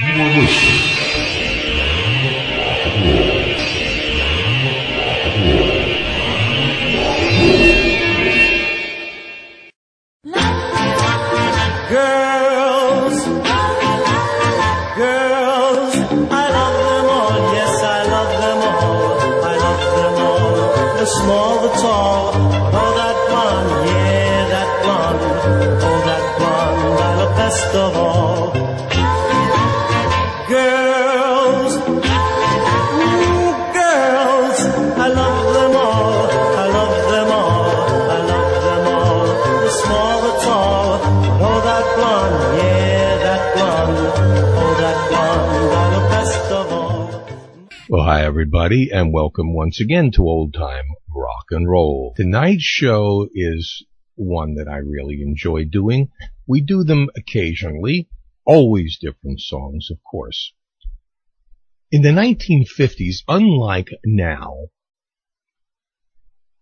Girls, everybody, and welcome once again to Old Time Rock and Roll. Tonight's show is one that I really enjoy doing. We do them occasionally, always different songs, of course. In the 1950s, unlike now,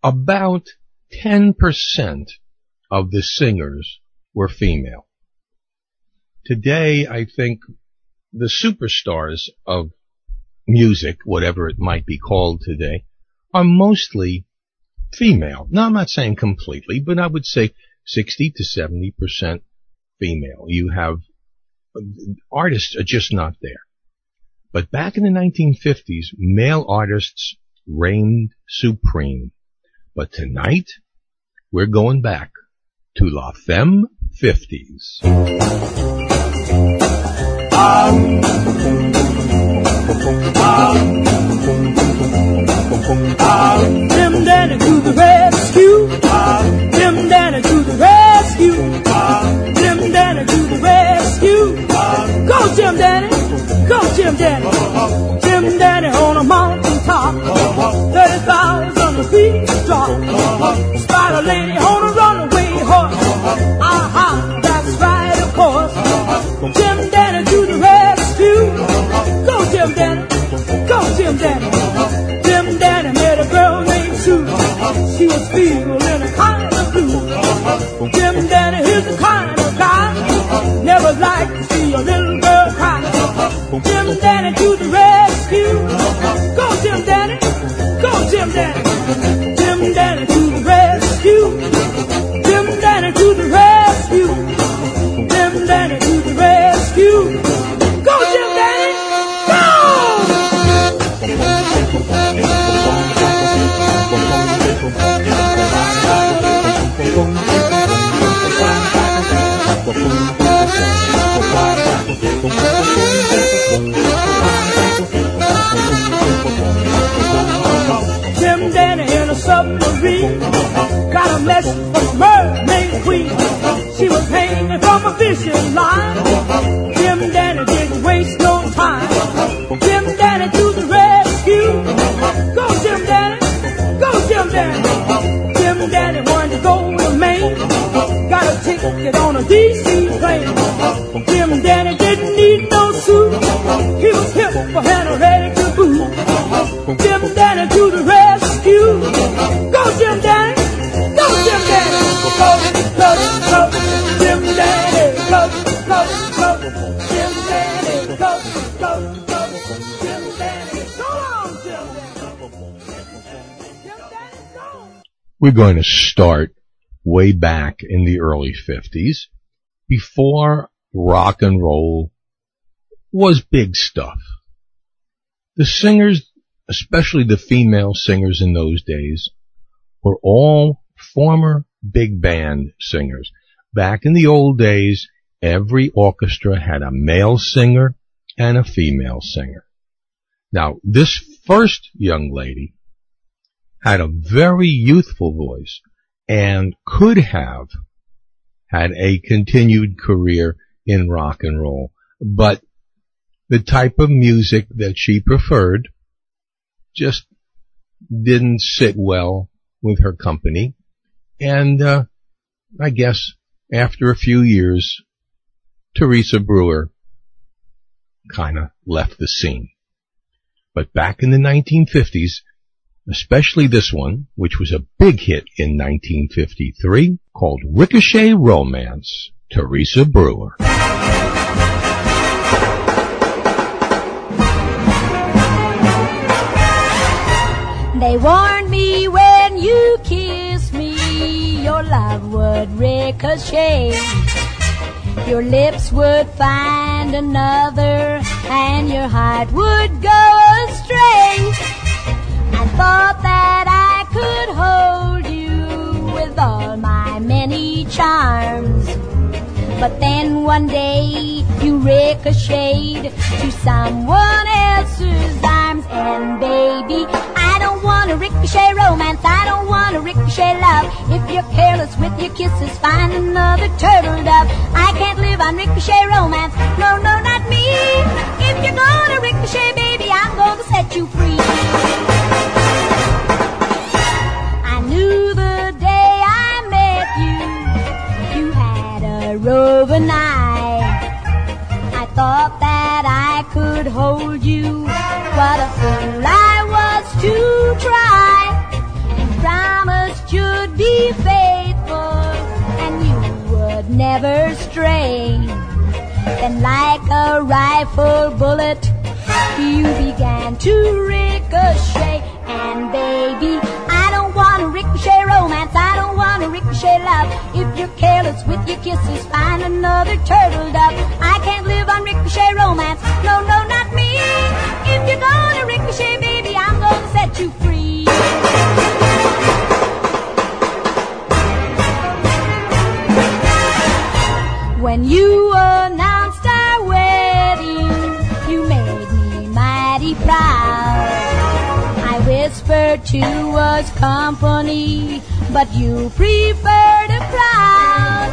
about 10% of the singers were female. Today, I think the superstars of music, whatever it might be called today, are mostly female. Now, I'm not saying completely, but I would say 60 to 70% female. You have uh, artists are just not there. But back in the 1950s, male artists reigned supreme. But tonight, we're going back to La Femme 50s. Jim Dandy to the rescue. Jim Dandy to the rescue. Jim Dandy to the rescue. Go Jim Dandy. Go Jim Dandy. Jim Dandy on a mountain top. 30,000 feet drop. Spider lady She was feeling a kind of blue. Jim Dandy is the kind of guy never like to see a little girl cry. Jim Dandy to the rescue. Go Jim Dandy. Go Jim Dandy. Jim Dandy in a submarine got a message from mermaid queen. She was hanging from a fishing line. Jim Dandy didn't waste no time. Jim Dandy to the rescue. Go Jim Dandy, go Jim Dandy. Jim Dandy Maine. Got a ticket on a DC. Jim Dandy didn't need no suit. He was hip ready to boot. Jim Dandy to the rescue. Go Jim Dandy, go Jim Dandy. Go, go, go, Jim Dandy. Go, go, go, Jim Dandy. Go, go. We're going to start way back in the early 50s before rock and roll was big stuff. The singers, especially the female singers in those days, were all former big band singers. Back in the old days, every orchestra had a male singer and a female singer. Now, this first young lady had a very youthful voice and could have had a continued career in rock and roll, but the type of music that she preferred just didn't sit well with her company. And, uh, I guess after a few years, Teresa Brewer kind of left the scene. But back in the 1950s, especially this one, which was a big hit in 1953, called Ricochet Romance, Teresa Brewer. They warned me when you kissed me, your love would ricochet. Your lips would find another, and your heart would go astray. I thought that I could hold you with all my many charms. But then one day you ricocheted to someone else's arms, and baby, I don't want a ricochet romance. I don't want a ricochet love. If you're careless with your kisses, find another turtle dove. I can't live on ricochet romance. No, no, not me. If you're gonna ricochet, baby, I'm gonna set you free. A. I thought that I could hold you. What a fool I was to try. You promised you'd be faithful and you would never stray. Then like a rifle bullet, you began to ricochet. And baby, ricochet romance. I don't want a ricochet love. If you're careless with your kisses, find another turtle dove. I can't live on ricochet romance. No, no, not me. If you're gonna ricochet, baby, I'm gonna set you free. When you announced our to us company, but you preferred a crowd.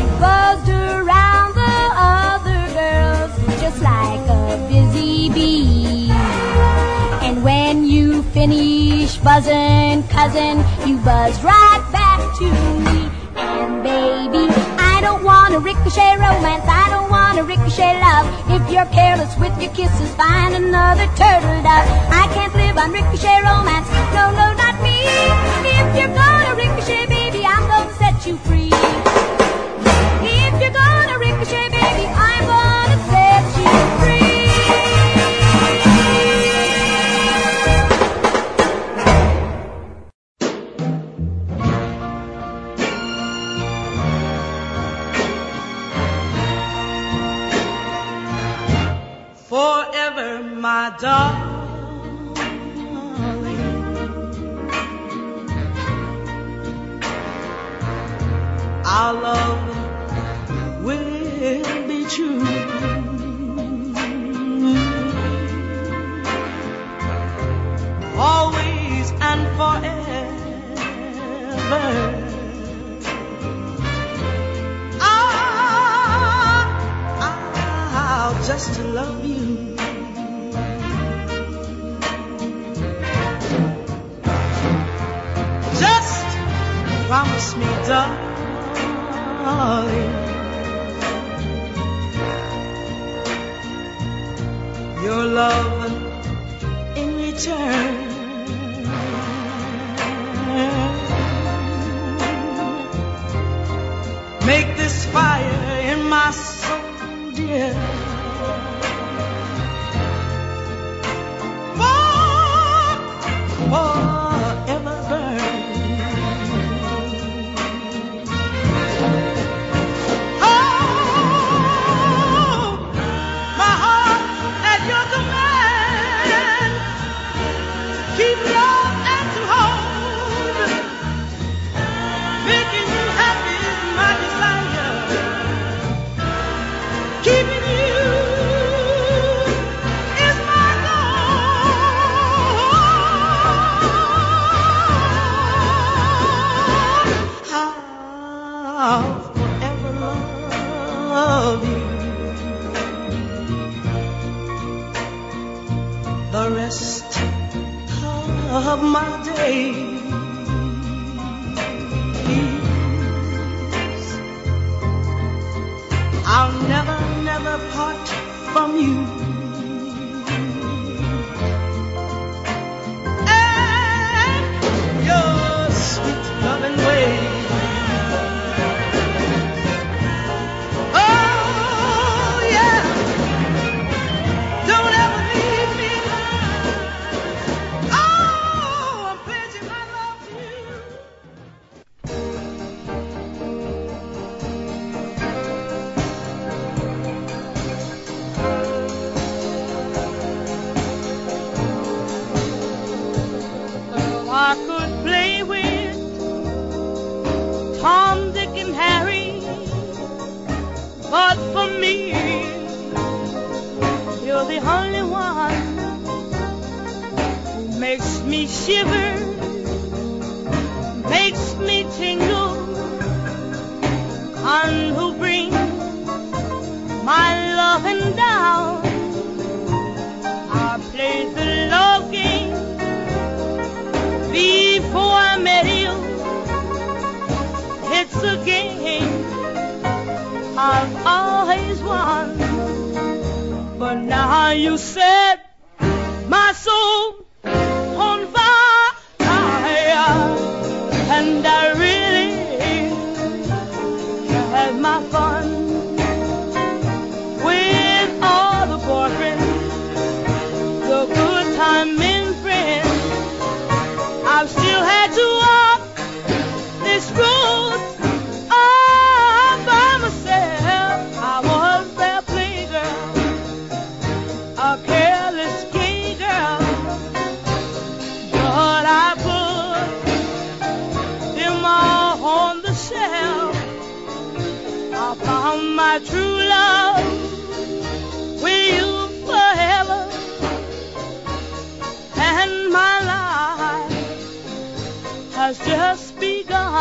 You buzzed around the other girls just like a busy bee. And when you finished buzzing, cousin, you buzzed right back to me. And baby, don't want a ricochet romance. I don't want a ricochet love. If you're careless with your kisses, find another turtle dove. I can't live on ricochet romance. No, no, not me. If you're gonna ricochet, baby, I'm gonna set you free.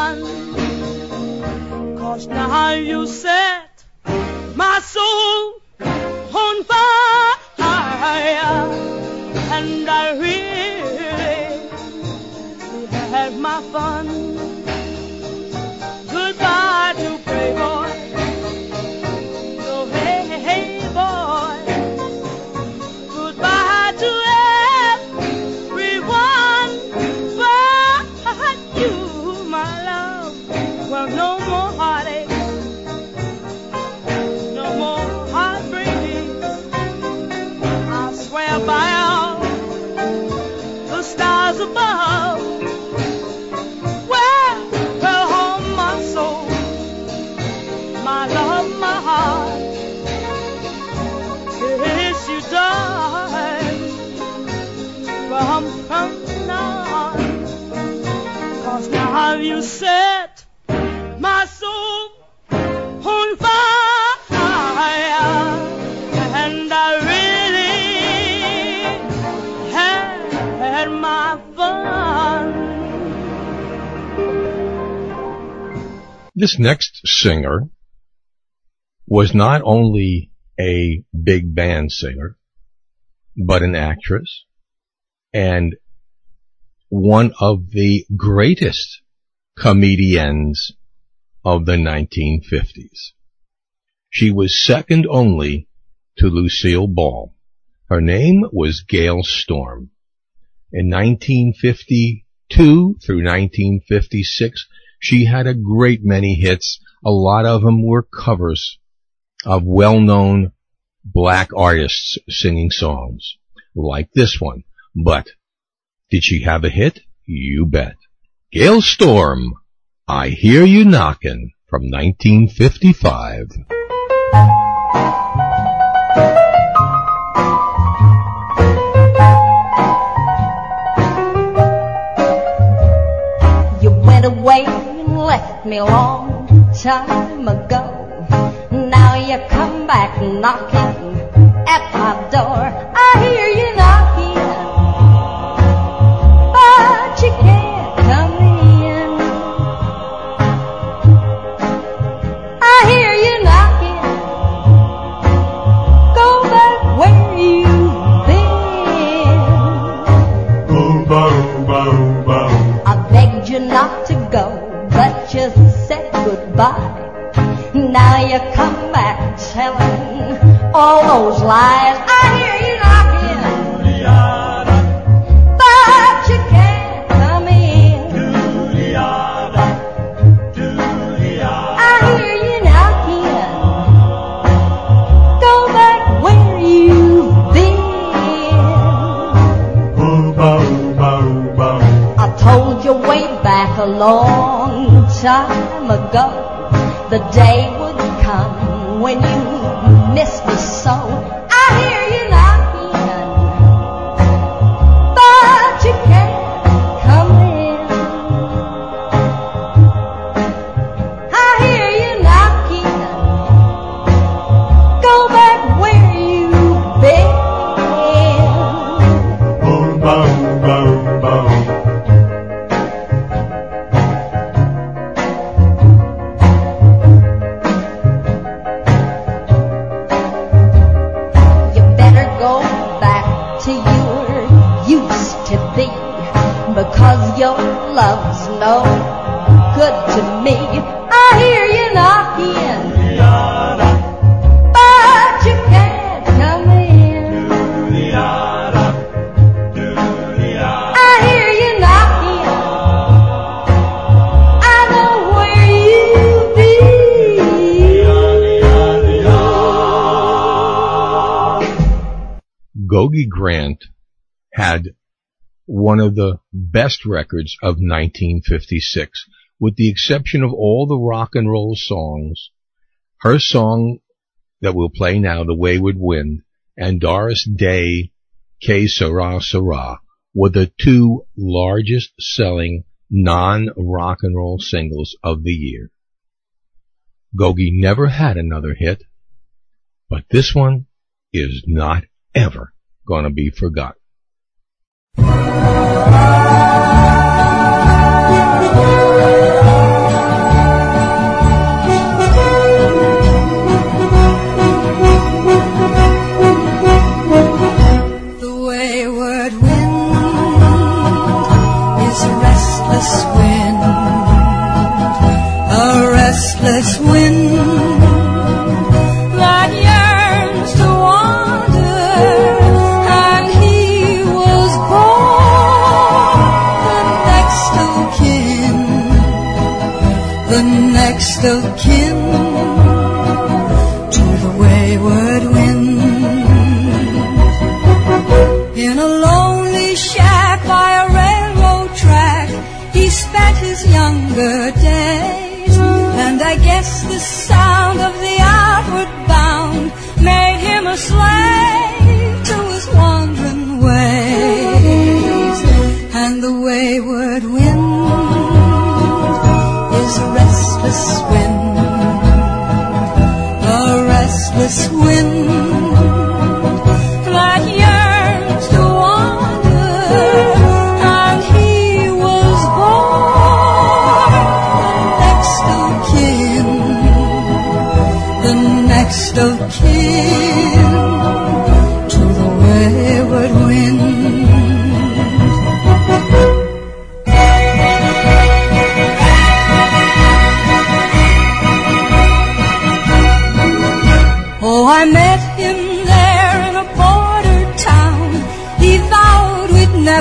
Begun. Cause now you set my soul on fire, and I really had my fun. This next singer was not only a big band singer, but an actress and one of the greatest comedians of the 1950s. She was second only to Lucille Ball. Her name was Gale Storm. In 1952 through 1956, she had a great many hits. A lot of them were covers of well-known black artists singing songs, like this one. But did she have a hit? You bet. Gale Storm, I Hear You Knockin' from 1955. You went away me long time ago. Now you come back knocking at my door. Goodbye. Now you come back telling all those lies. I hear you knocking, but you can't come in. I hear you knocking. Go back where you've been. I told you way back a long time ago the day would come when you miss me so. Best records of 1956, with the exception of all the rock and roll songs. Her song that we'll play now, The Wayward Wind, and Doris Day, Que Sera Sera, were the two largest selling non-rock and roll singles of the year. Gogi never had another hit, but this one is not ever gonna be forgotten. The next of kin, to the wayward wind. In a lonely shack by a railroad track, he spent his younger days. And I guess the sound of the outward bound made him a slave to his wandering ways. And the wayward wind restless wind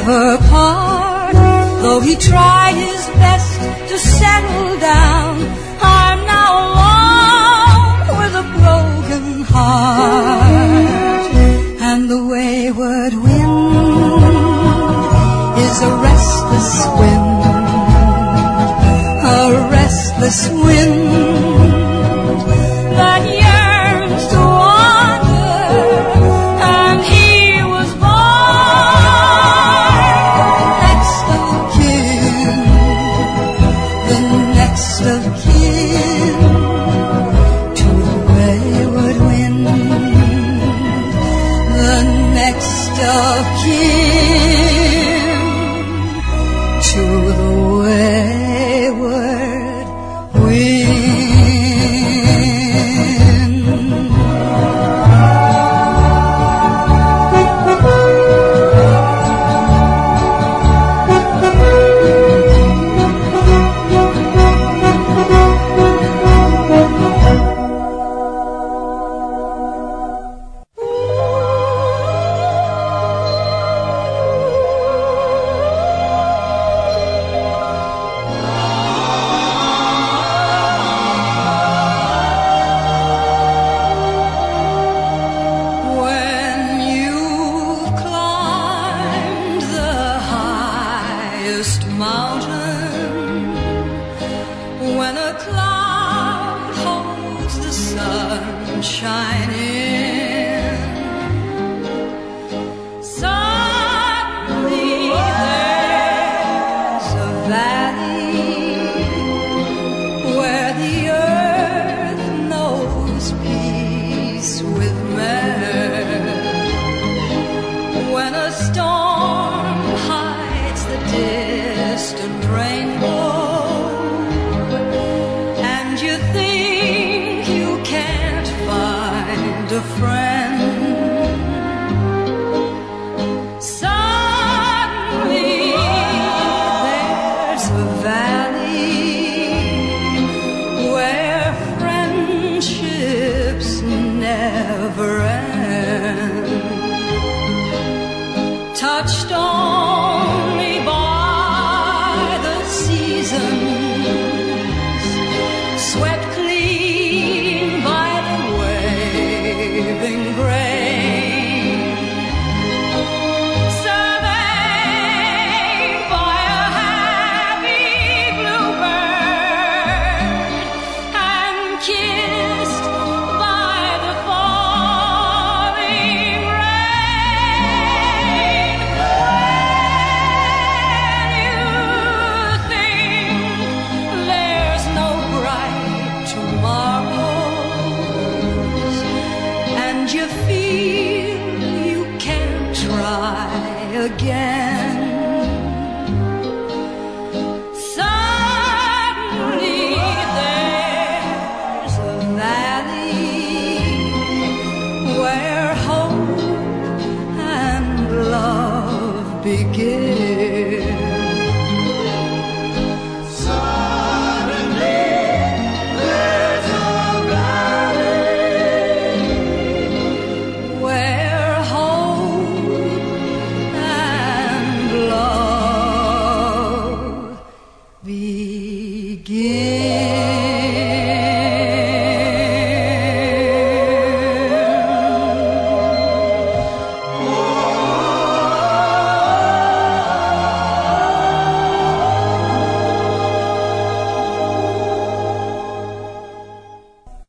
never part. Though he tried his best to settle down, I'm now alone with a broken heart. And the wayward wind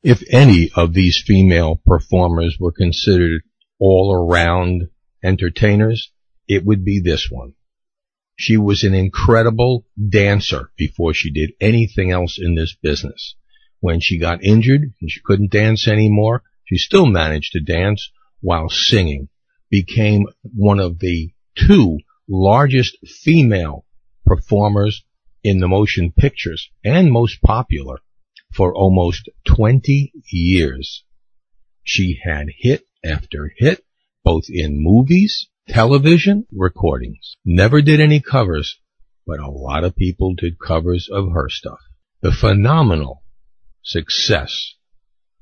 If any of these female performers were considered all around entertainers, it would be this one. She was an incredible dancer before she did anything else in this business. When she got injured and she couldn't dance anymore, she still managed to dance while singing, became one of the two largest female performers in the motion pictures and most popular for almost 20 years. She had hit after hit, both in movies, television, recordings. Never did any covers, but a lot of people did covers of her stuff. The phenomenal success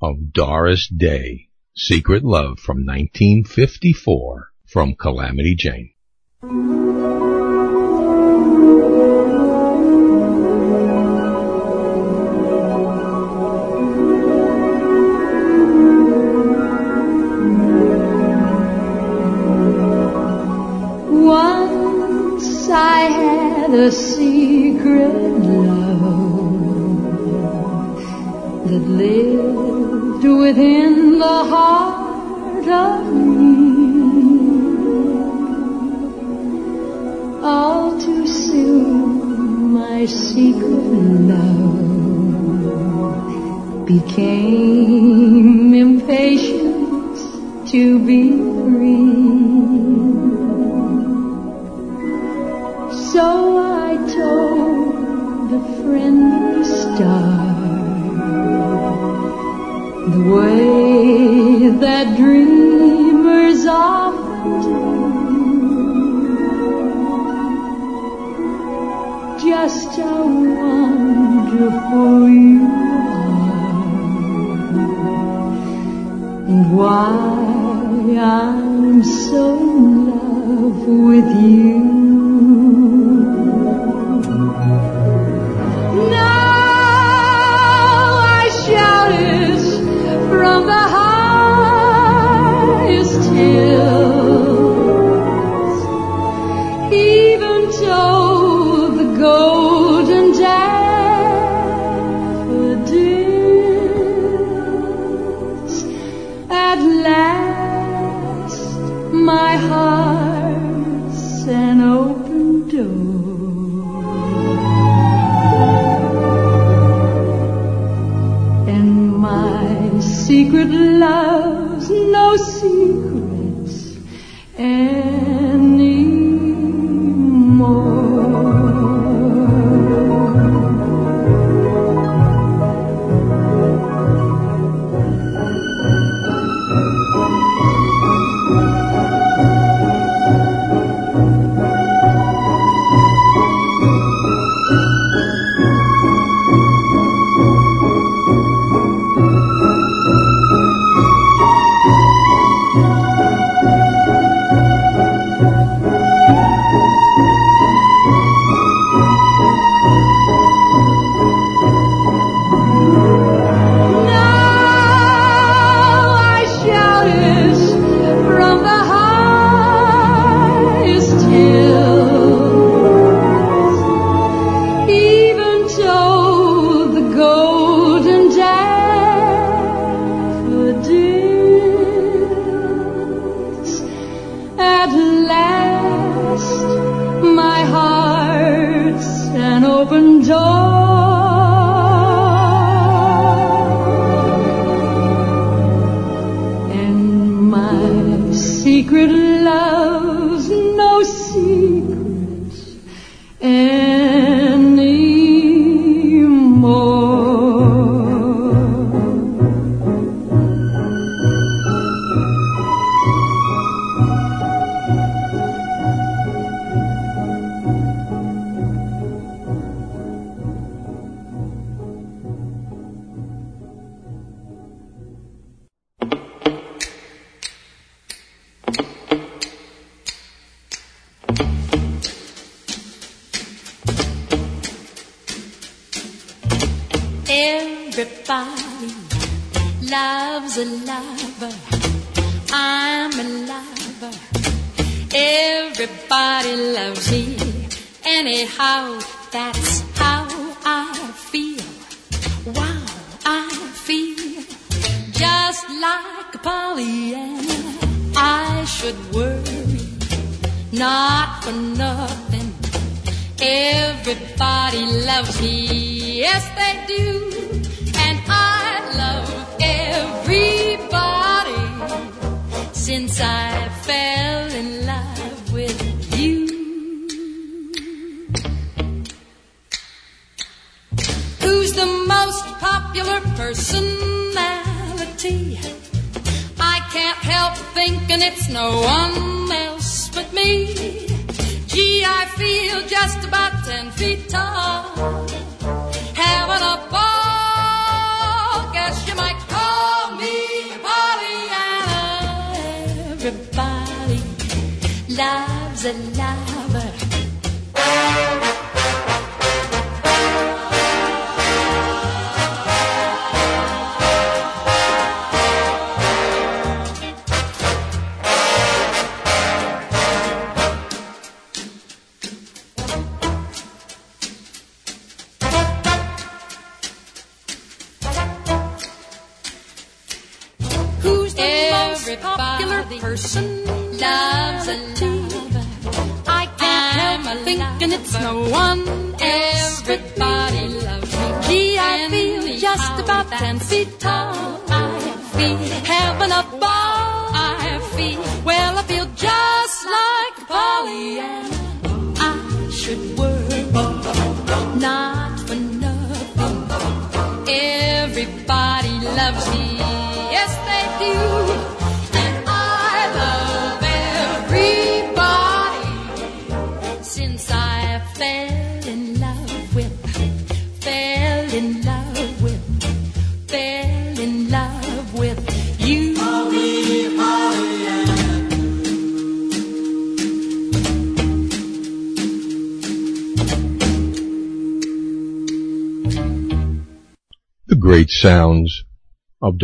of Doris Day, Secret Love from 1954 from Calamity Jane. A secret love that lived within the heart of me. All too soon, my secret love became impatient to be free. So friendly star the way that dreamers often do. Just how wonderful you are, and why I'm so in love with you.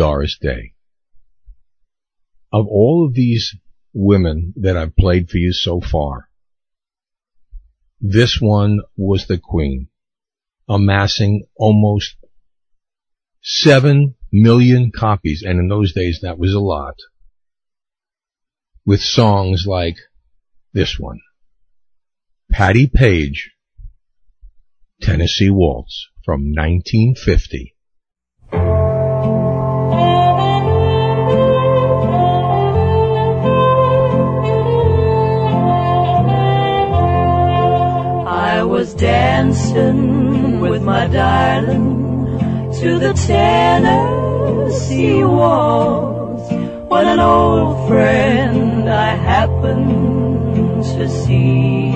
Doris Day. Of all of these women that I've played for you so far, this one was the queen, amassing almost seven million copies, and in those days that was a lot, with songs like this one, Patti Page, Tennessee Waltz from 1950. Was dancing with my darling to the Tennessee waltz when an old friend I happened to see.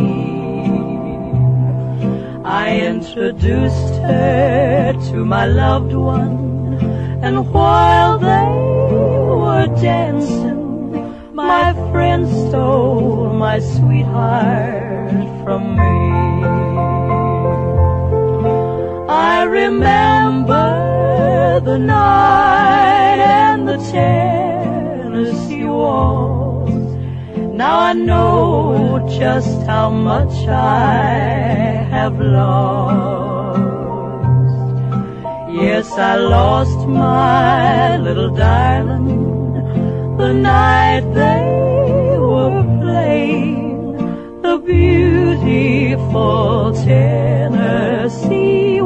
I introduced her to my loved one, and while they were dancing, my friend stole my sweetheart from me. I remember the night and the Tennessee waltz. Now I know just how much I have lost. Yes, I lost my little darling the night they were playing beautiful Tennessee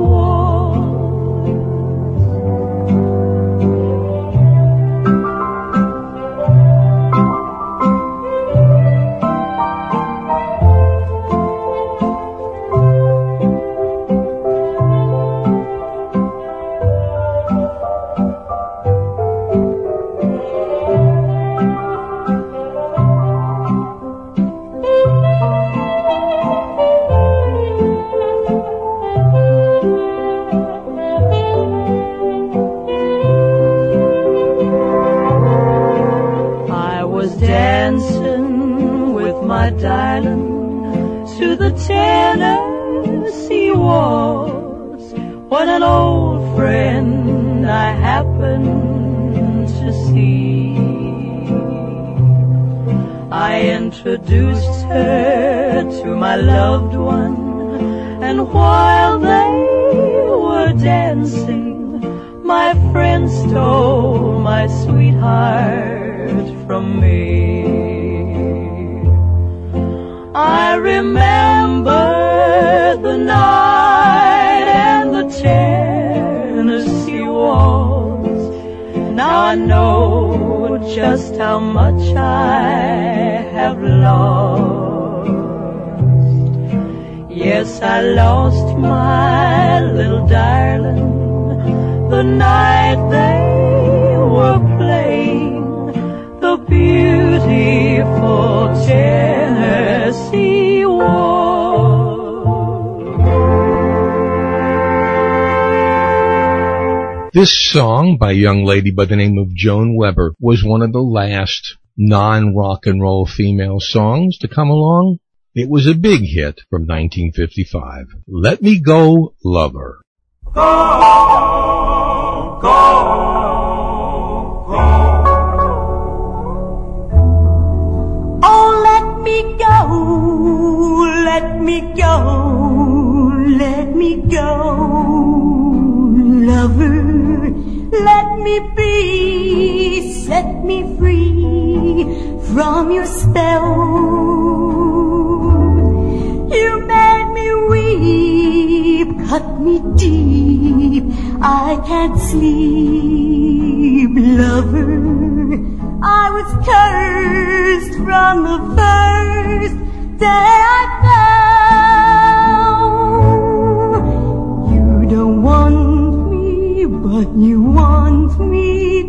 Tennessee waltz when an old friend I happened to see. I introduced her to my loved one, and while they were dancing, my friend stole my sweetheart from me. I remember the night and the Tennessee waltz. Now I know just how much I have lost. Yes, I lost my little darling the night they were playing the beautiful Tennessee Waltz. This song by a young lady by the name of Joan Weber was one of the last non-rock and roll female songs to come along. It was a big hit from 1955. Let Me Go, Lover. Go, go. Set me free from your spell. You made me weep, cut me deep. I can't sleep, lover. I was cursed from the first day I found you. Don't want me, but you want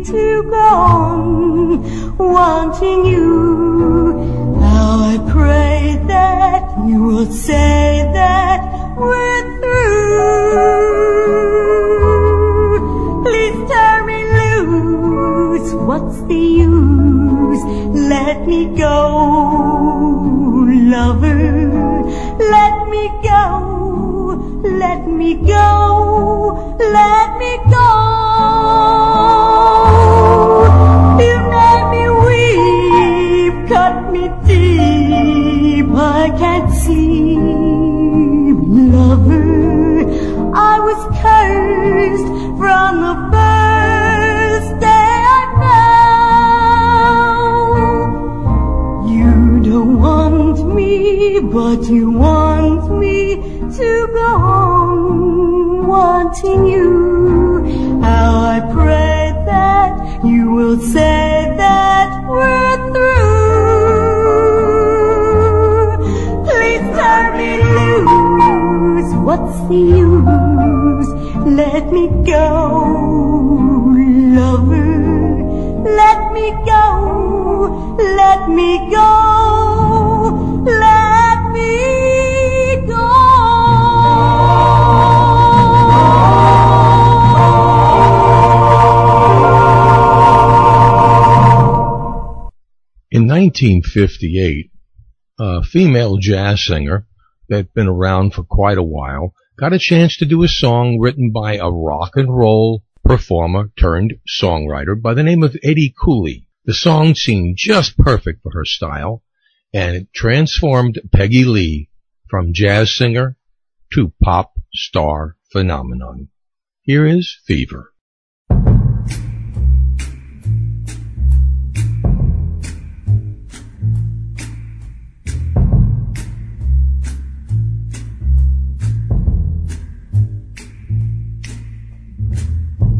to go on wanting you. Now I pray that you will say that we're through. Please turn me loose. What's the use? Let me go, 1958, a female jazz singer that'd been around for quite a while got a chance to do a song written by a rock and roll performer turned songwriter by the name of Eddie Cooley. The song seemed just perfect for her style and it transformed Peggy Lee from jazz singer to pop star phenomenon. Here is Fever.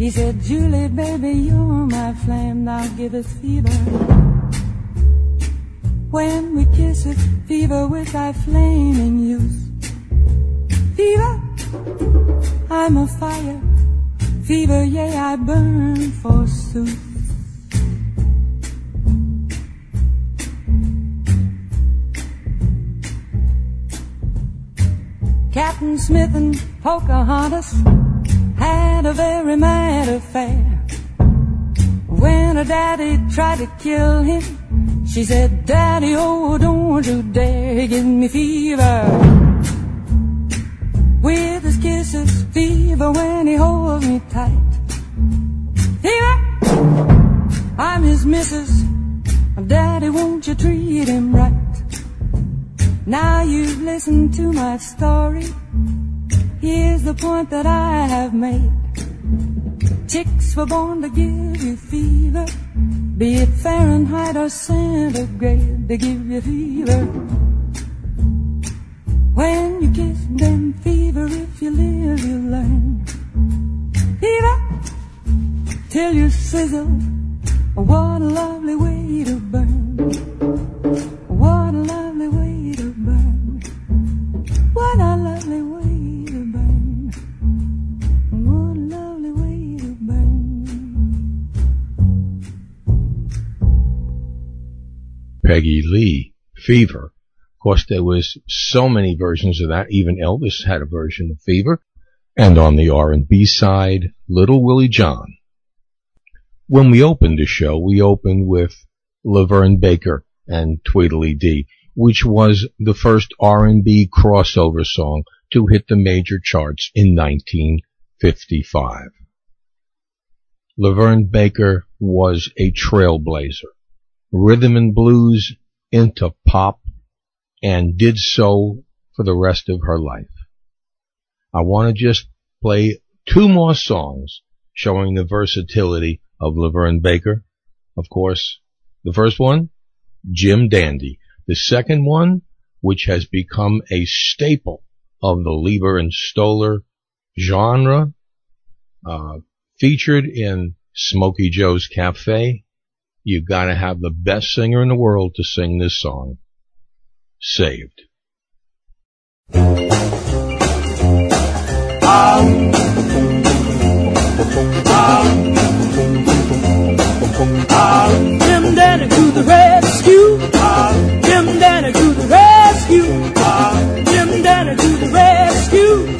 he said, Julie, baby, you're my flame, now give us fever. When we kiss it, fever with thy flaming youth. Fever, I'm a fire. Fever, yea, I burn forsooth. Captain Smith and Pocahontas had a very mad affair. When her daddy tried to kill him, she said, Daddy, oh, don't you dare give me fever. With his kisses, fever when he holds me tight. Fever, I'm his missus. Daddy, won't you treat him right? Now you've listened to my story. Here's the point that I have made. Chicks were born to give you fever, be it Fahrenheit or centigrade, they give you fever. When you kiss them, fever, if you live, you learn. Fever, till you sizzle. What a lovely way to burn. Peggy Lee, Fever. Of course, there was so many versions of that. Even Elvis had a version of Fever. And on the R&B side, Little Willie John. When we opened the show, we opened with LaVern Baker and Tweedledee, which was the first R&B crossover song to hit the major charts in 1955. LaVern Baker was a trailblazer rhythm and blues into pop and did so for the rest of her life. I want to just play two more songs showing the versatility of LaVern Baker. Of course, the first one, Jim Dandy. The second one, which has become a staple of the Leiber and Stoller genre, uh, featured in Smokey Joe's Cafe, you gotta have the best singer in the world to sing this song. Saved. Jim Dandy to the rescue. Jim Dandy to the rescue. Jim Dandy to the rescue.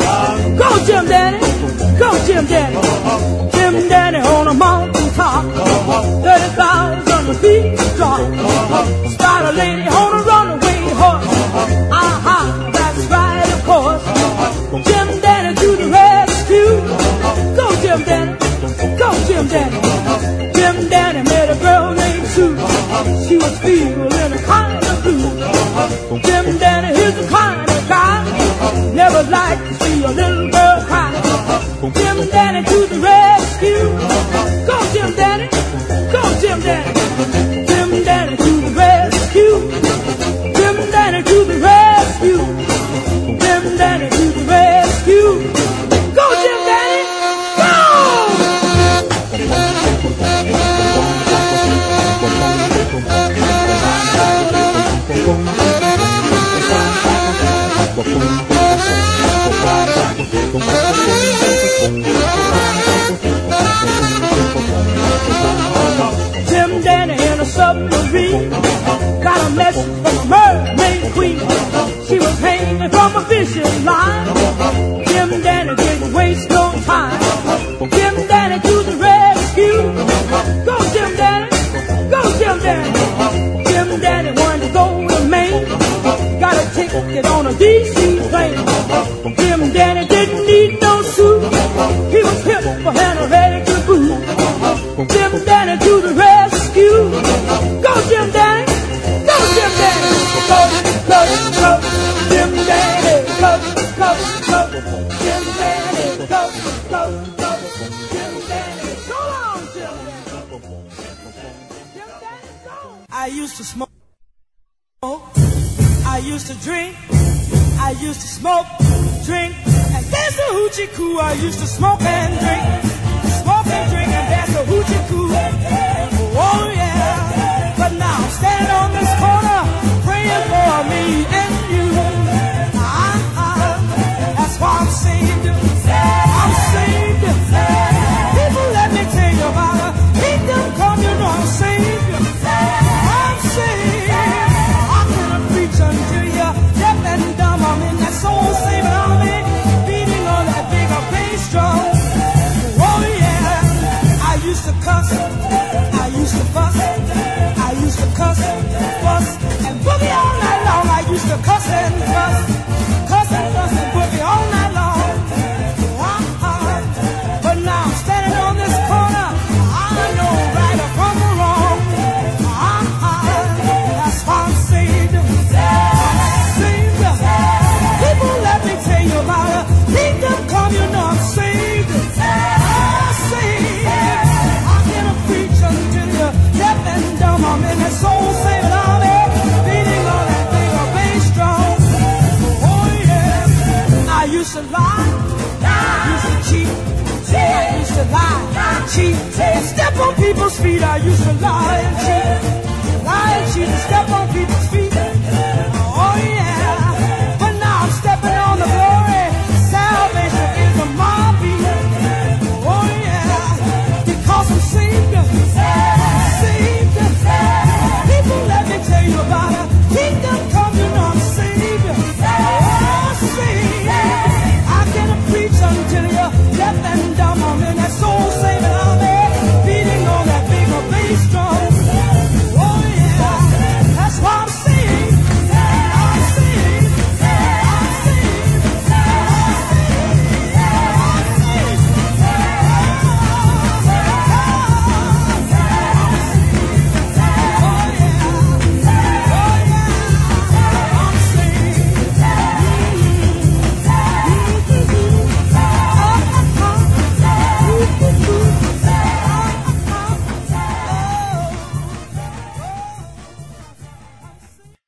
Go Jim Dandy. Go Jim Dandy. Jim Dandy on a mountain top. 30,000 feet drop. Spot a lady on a runaway horse. Aha, that's right, of course. Jim Dandy to the rescue. Go Jim Dandy. Go Jim Dandy. Jim Dandy met a girl named Sue. She was feeling a kind of blue. Jim Dandy, he's the kind of guy never liked to see a little girl cry. Jim Dandy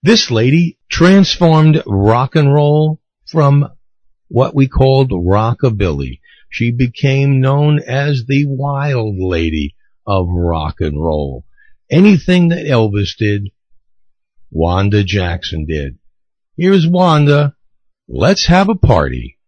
This lady transformed rock and roll from what we called rockabilly. She became known as the wild lady of rock and roll. Anything that Elvis did, Wanda Jackson did. Here's Wanda. Let's have a party.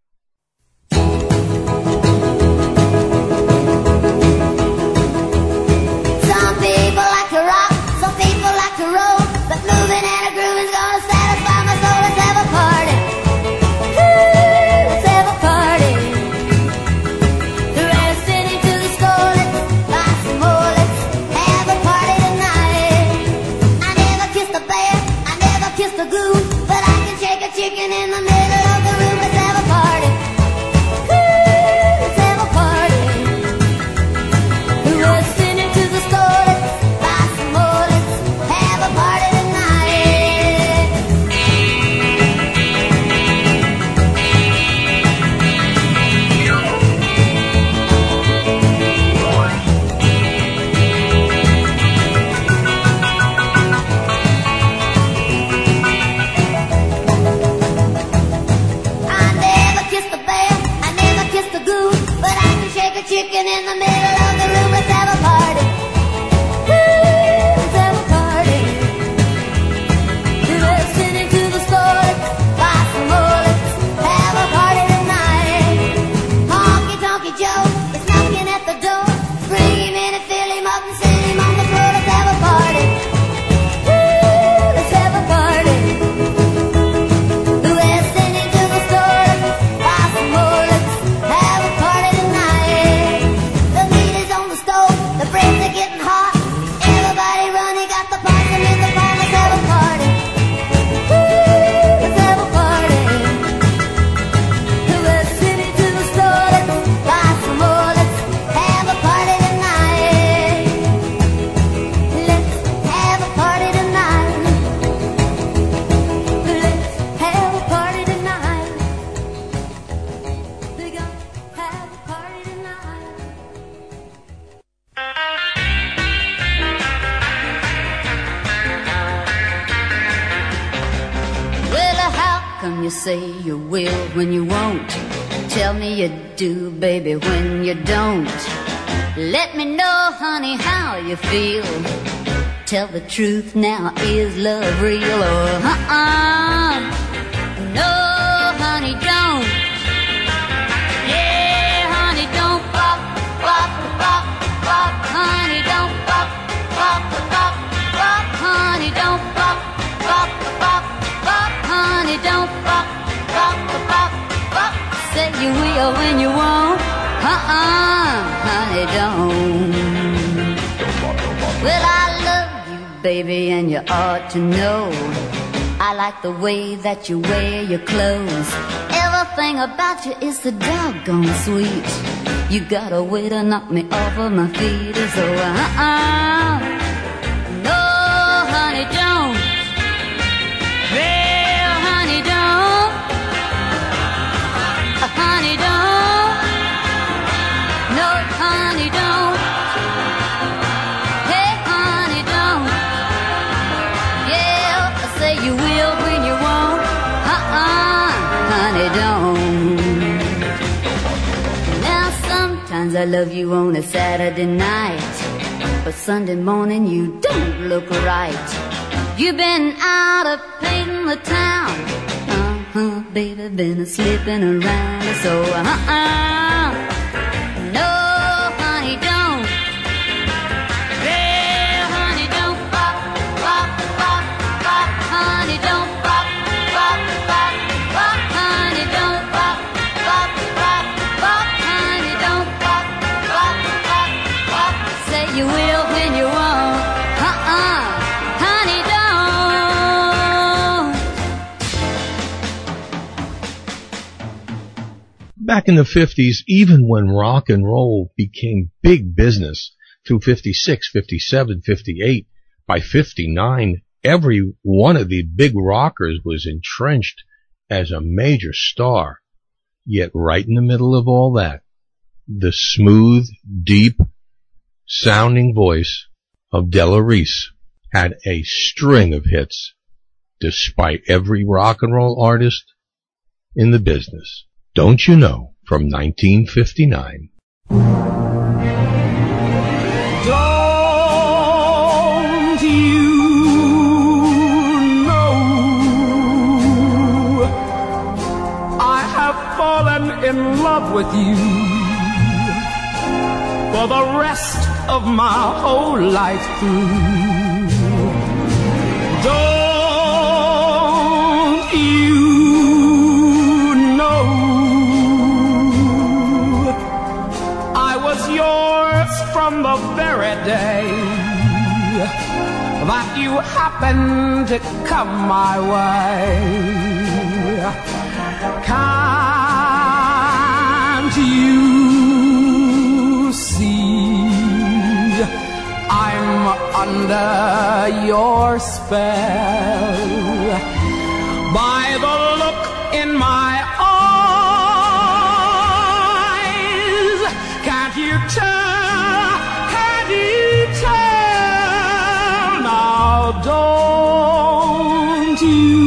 Say you will when you won't. Tell me you do, baby, when you don't. Let me know, honey, how you feel. Tell the truth now, is love real or uh-uh? Will when you won't. Uh-uh, honey, don't. Well, I love you, baby, and you ought to know. I like the way that you wear your clothes. Everything about you is so doggone sweet. You got a way to knock me off of my feet. So, uh-uh. I love you on a Saturday night, but Sunday morning you don't look right. You've been out of painting the town. Uh-huh, baby, been a slipping around. So, uh-uh. No, Back in the 50s, even when rock and roll became big business through 56, 57, 58, by 59, every one of the big rockers was entrenched as a major star. Yet right in the middle of all that, the smooth, deep sounding voice of Della Reese had a string of hits despite every rock and roll artist in the business. Don't you know from 1959? Don't you know I have fallen in love with you for the rest of my whole life through. The very day that you happen to come my way. Can't you see I'm under your spell by the look in my don't you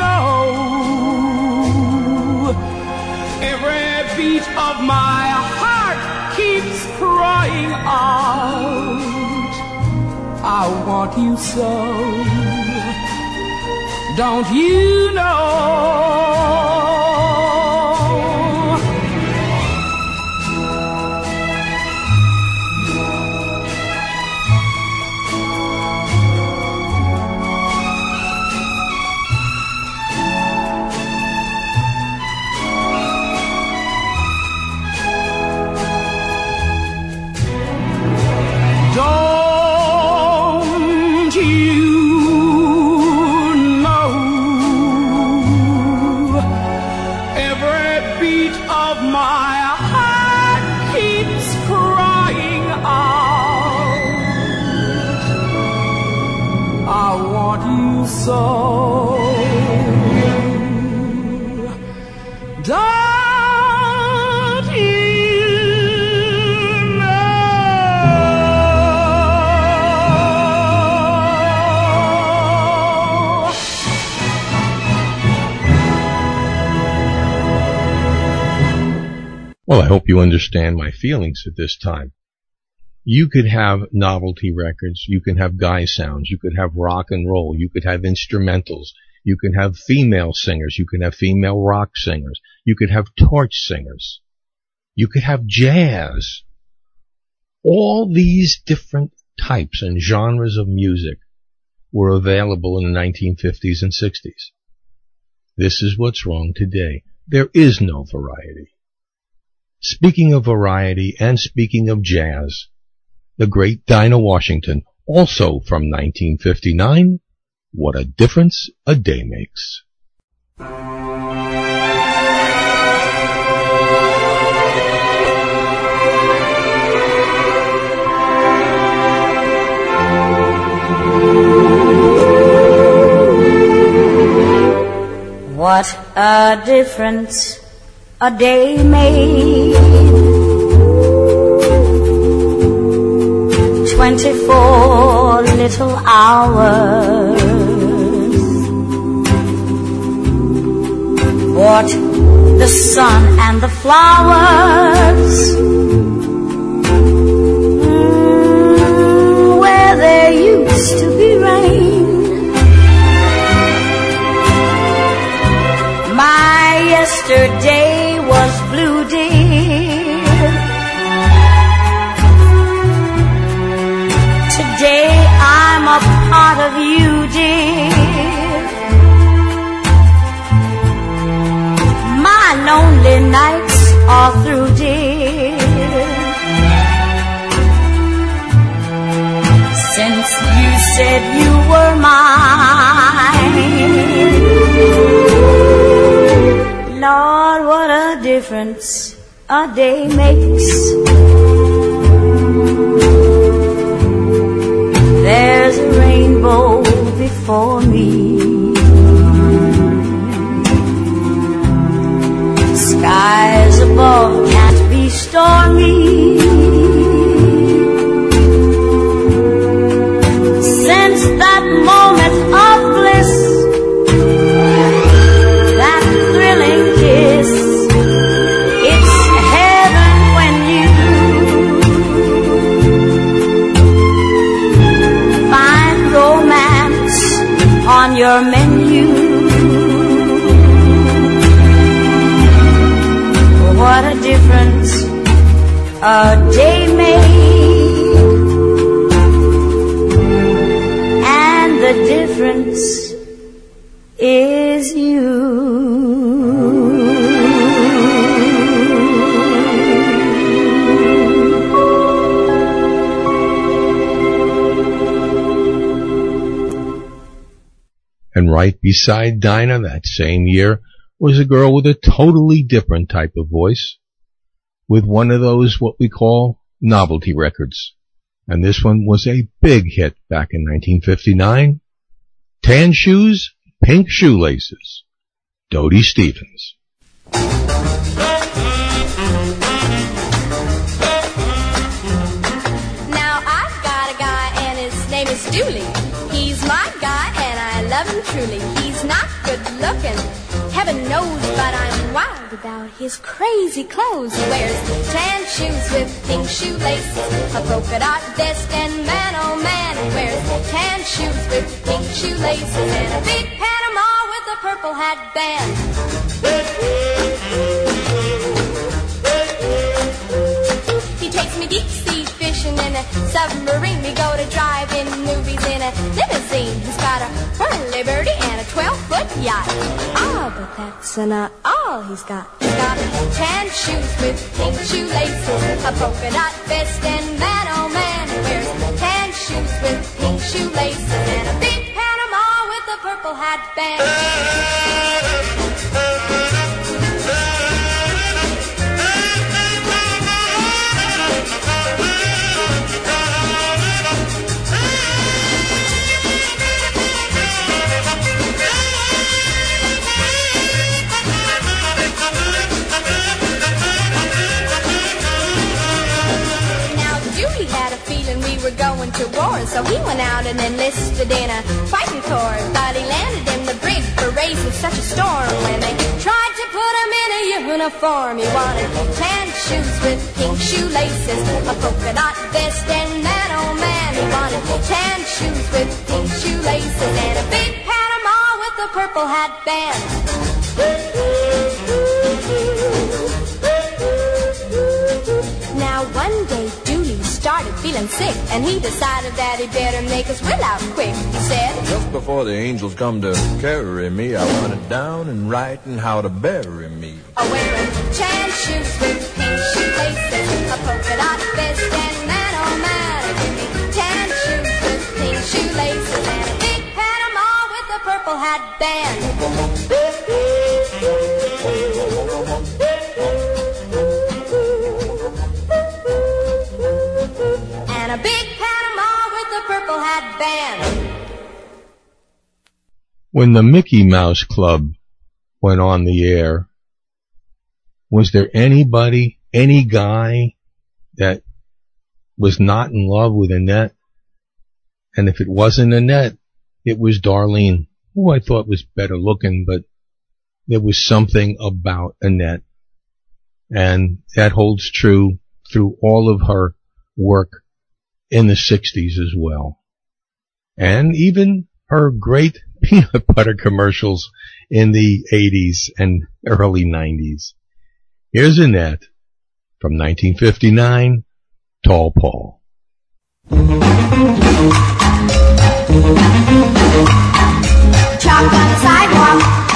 know. Every beat of my heart keeps crying out. I want you so. Don't you know Well, I hope you understand my feelings at this time. You could have novelty records, you can have guy sounds, you could have rock and roll, you could have instrumentals, you can have female singers, you can have female rock singers, you could have torch singers, you could have jazz. All these different types and genres of music were available in the 1950s and 60s. This is what's wrong today. There is no variety. Speaking of variety and speaking of jazz, the great Dinah Washington, also from 1959, What a Difference a Day Makes. What a difference a day made. Twenty-four little hours. What the sun and the flowers. Mm, where there used to are through, dear. Since you said you were mine. Lord, what a difference a day makes. There's a rainbow before me. Skies above can't be stormy. A day made, and the difference is you. And right beside Dinah that same year was a girl with a totally different type of voice, with one of those what we call novelty records. And this one was a big hit back in 1959. Tan shoes, pink shoelaces. Dodie Stevens. Now I've got a guy and his name is Dooley. He's my guy and I love him truly. He's not good looking, heaven knows, but I'm wild about his crazy clothes. He wears tan shoes with pink shoelaces, a polka dot vest, and man oh man, he wears tan shoes with pink shoelaces and a big Panama with a purple hat band. He takes me deep sea fishing in a submarine. We go to drive-in movies in a limousine. He's got a whirly birdie 12-foot yacht. Ah, but that's not all he's got. He's got tan shoes with pink shoelaces, a polka dot vest, and man, oh man, he wears tan shoes with pink shoelaces and a big Panama with a purple hat band. To war, so he went out and enlisted in a fighting corps. But he landed in the brig for raising such a storm when they tried to put him in a uniform. He wanted tan shoes with pink shoelaces, a polka dot vest, and that old man. He wanted tan shoes with pink shoelaces, and a big Panama with a purple hat band. Feeling sick, and he decided that he better make his will out quick. He said, Just before the angels come to carry me, I want it down and writing how to bury me. a wearing tan shoes with pink shoelaces, a polka dot vest, and that old man. Oh, tan shoes with pink shoelaces, and a big Panama with a purple hat band. Purple hat band. When the Mickey Mouse Club went on the air, was there anybody, any guy that was not in love with Annette? And if it wasn't Annette, it was Darlene, who I thought was better looking, but there was something about Annette. And that holds true through all of her work in the 60s as well. And even her great peanut butter commercials in the 80s and early 90s. Here's Annette from 1959, Tall Paul. The sidewalk,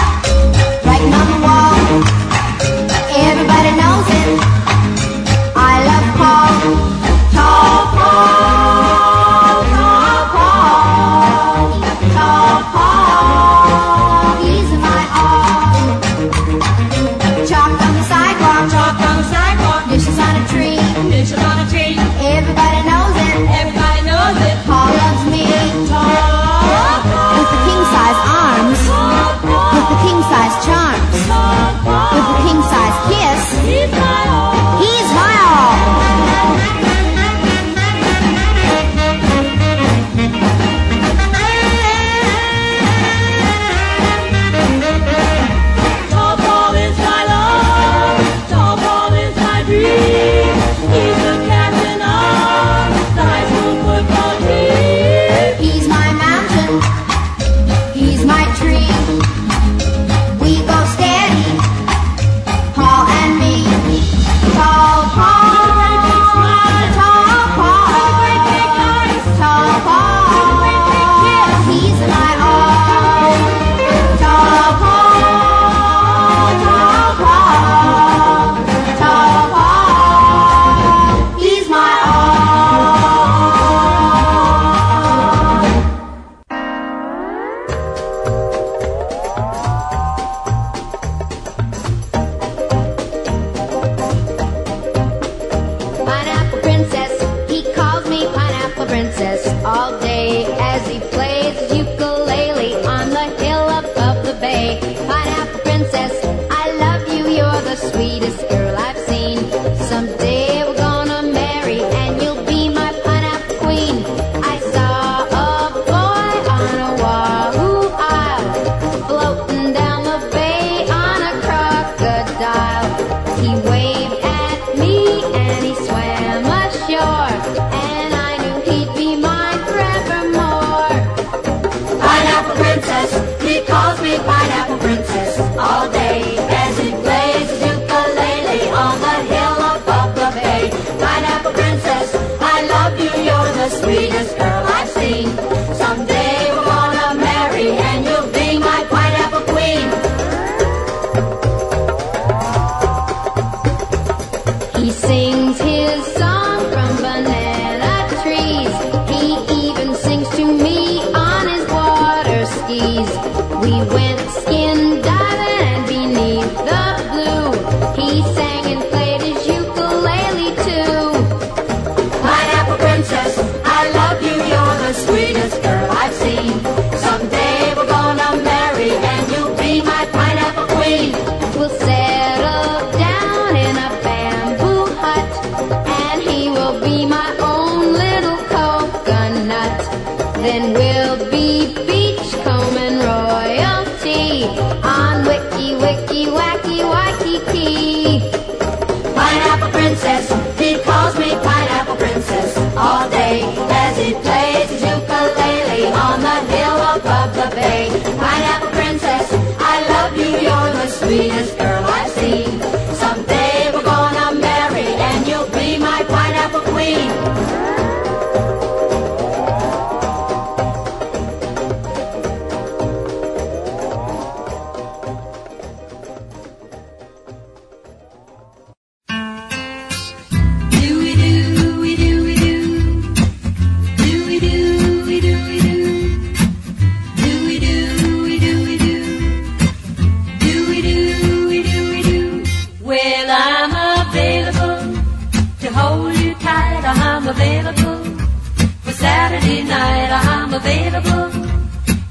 night. I'm available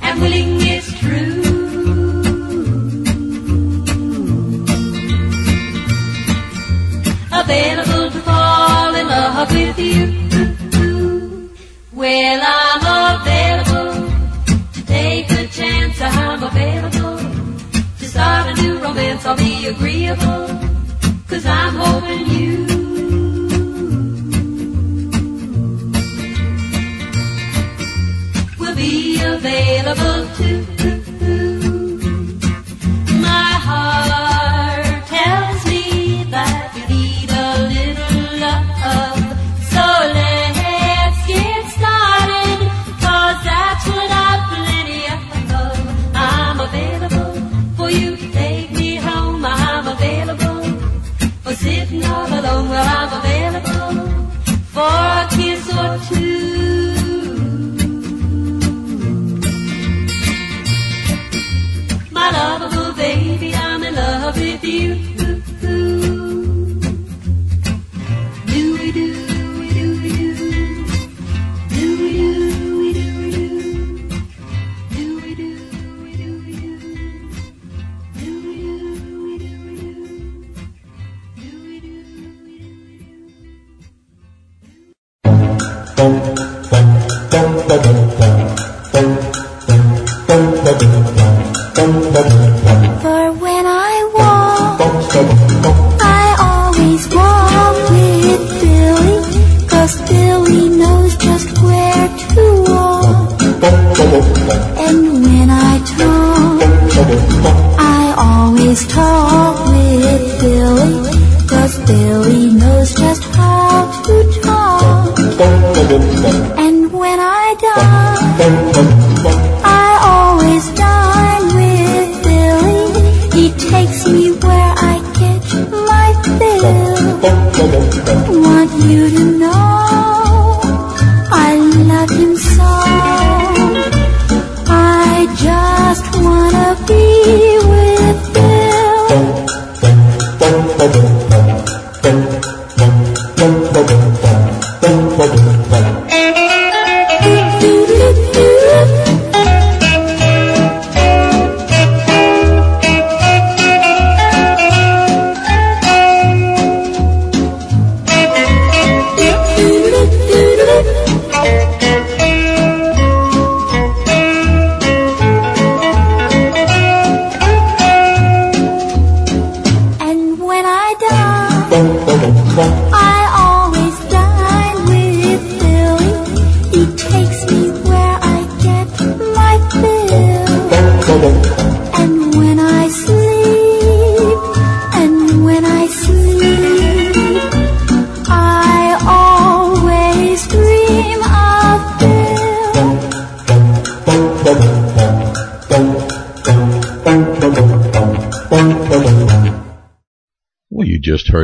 and willing is true. Available to fall in love with you. Well, I'm available to take a chance. I'm available to start a new romance. I'll be agreeable. Cause I'm hoping you too.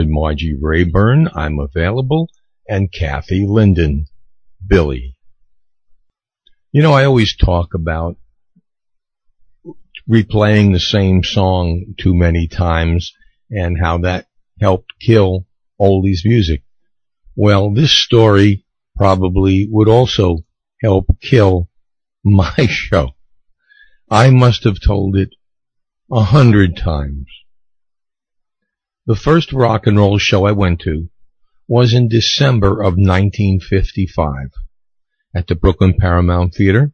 Margie Rayburn, I'm Available, and Kathy Linden, Billy. You know, I always talk about replaying the same song too many times and how that helped kill oldies music. Well, this story probably would also help kill my show. I must have told it a hundred times. The first rock and roll show I went to was in December of 1955 at the Brooklyn Paramount Theater.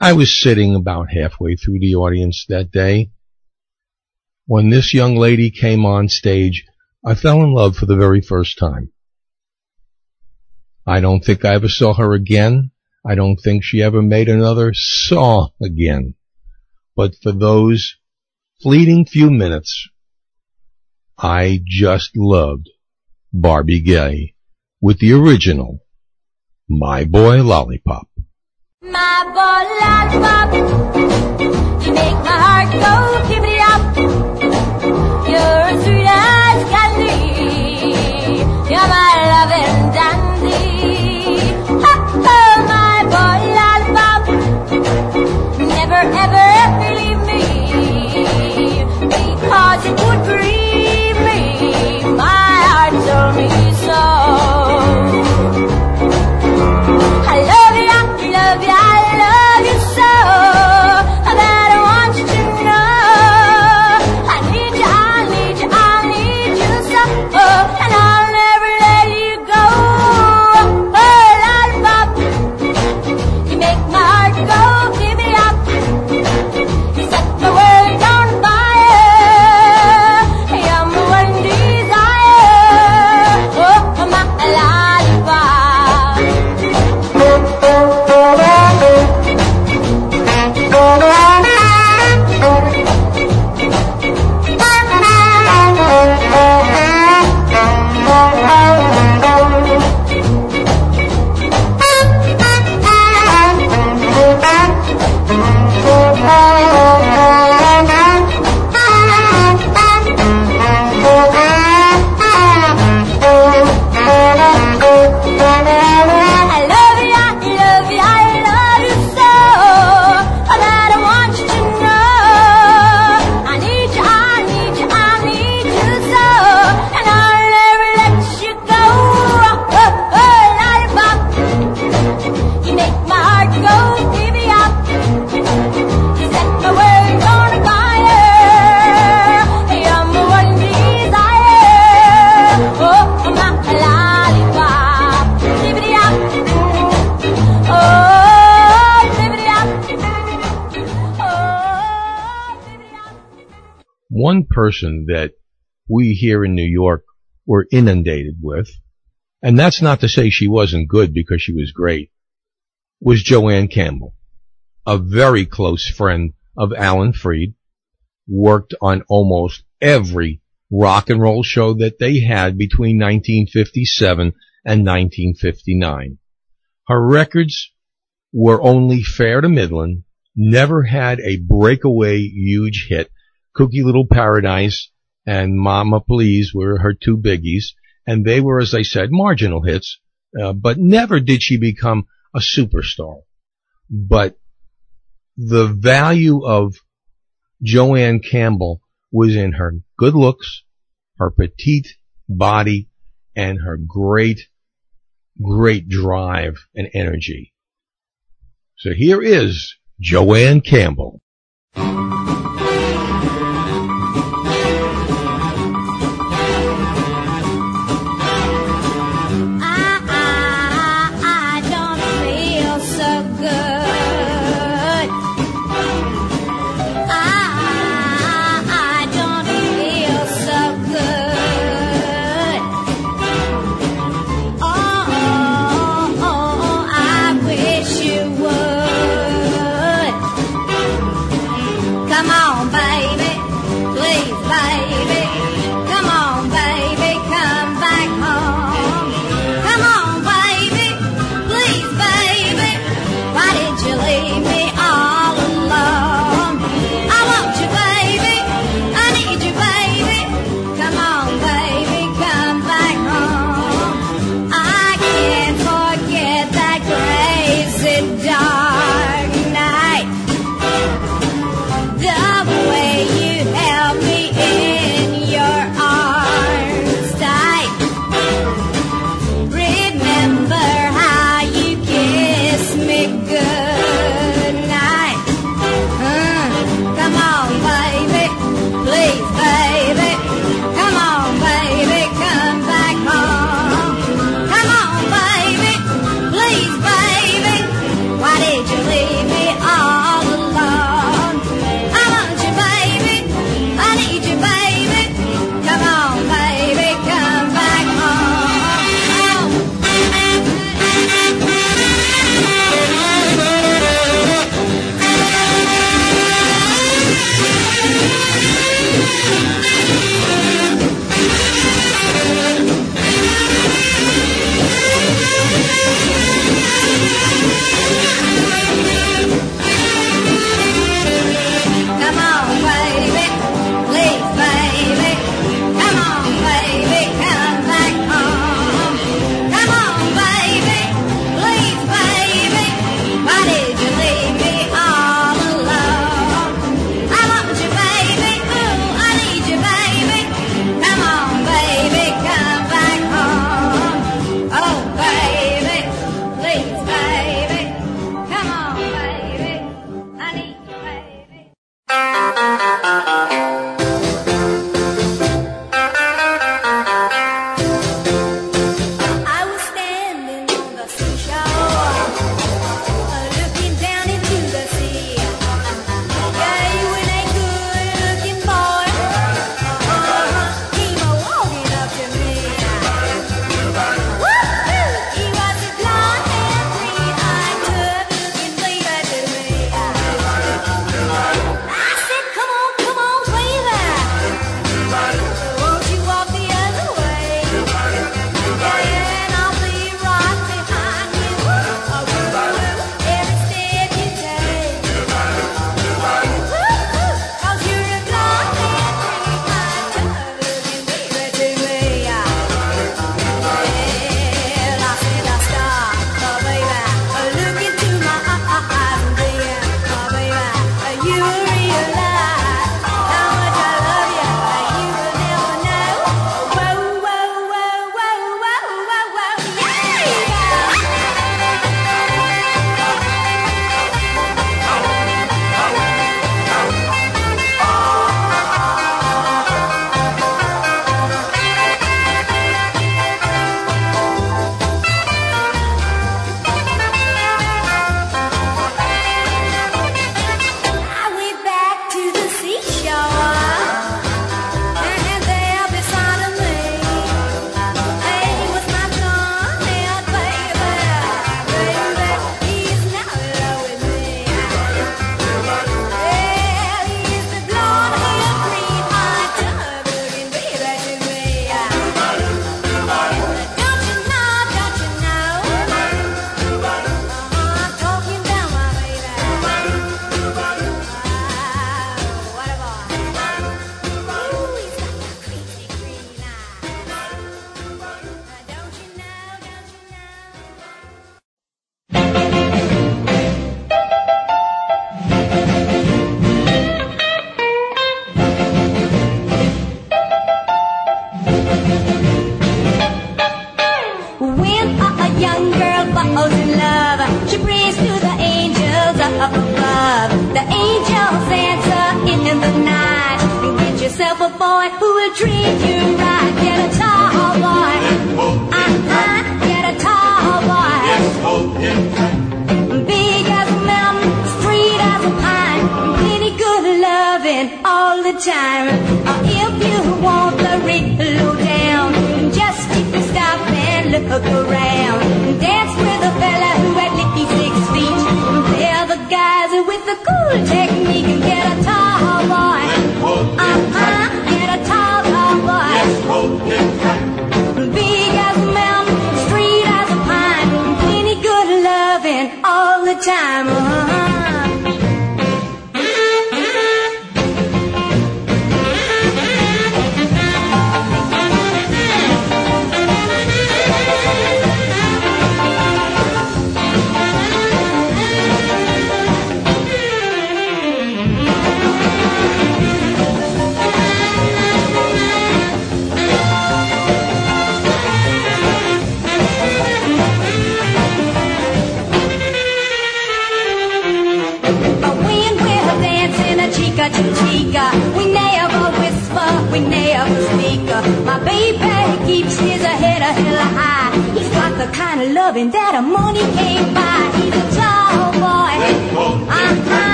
I was sitting about halfway through the audience that day. When this young lady came on stage, I fell in love for the very first time. I don't think I ever saw her again. I don't think she ever made another song again. But for those fleeting few minutes, I just loved Barbie Gaye with the original My Boy Lollipop. My boy lollipop, you make my heart go person that we here in New York were inundated with, and that's not to say she wasn't good because she was great, was Jo Ann Campbell, a very close friend of Alan Freed, worked on almost every rock and roll show that they had between 1957 and 1959. Her records were only fair to middling, never had a breakaway huge hit. Kookie Little Paradise and Mama Please were her two biggies, and they were, as I said, marginal hits, uh, but never did she become a superstar. But the value of Jo Ann Campbell was in her good looks, her petite body, and her great, great drive and energy. So here is Jo Ann Campbell.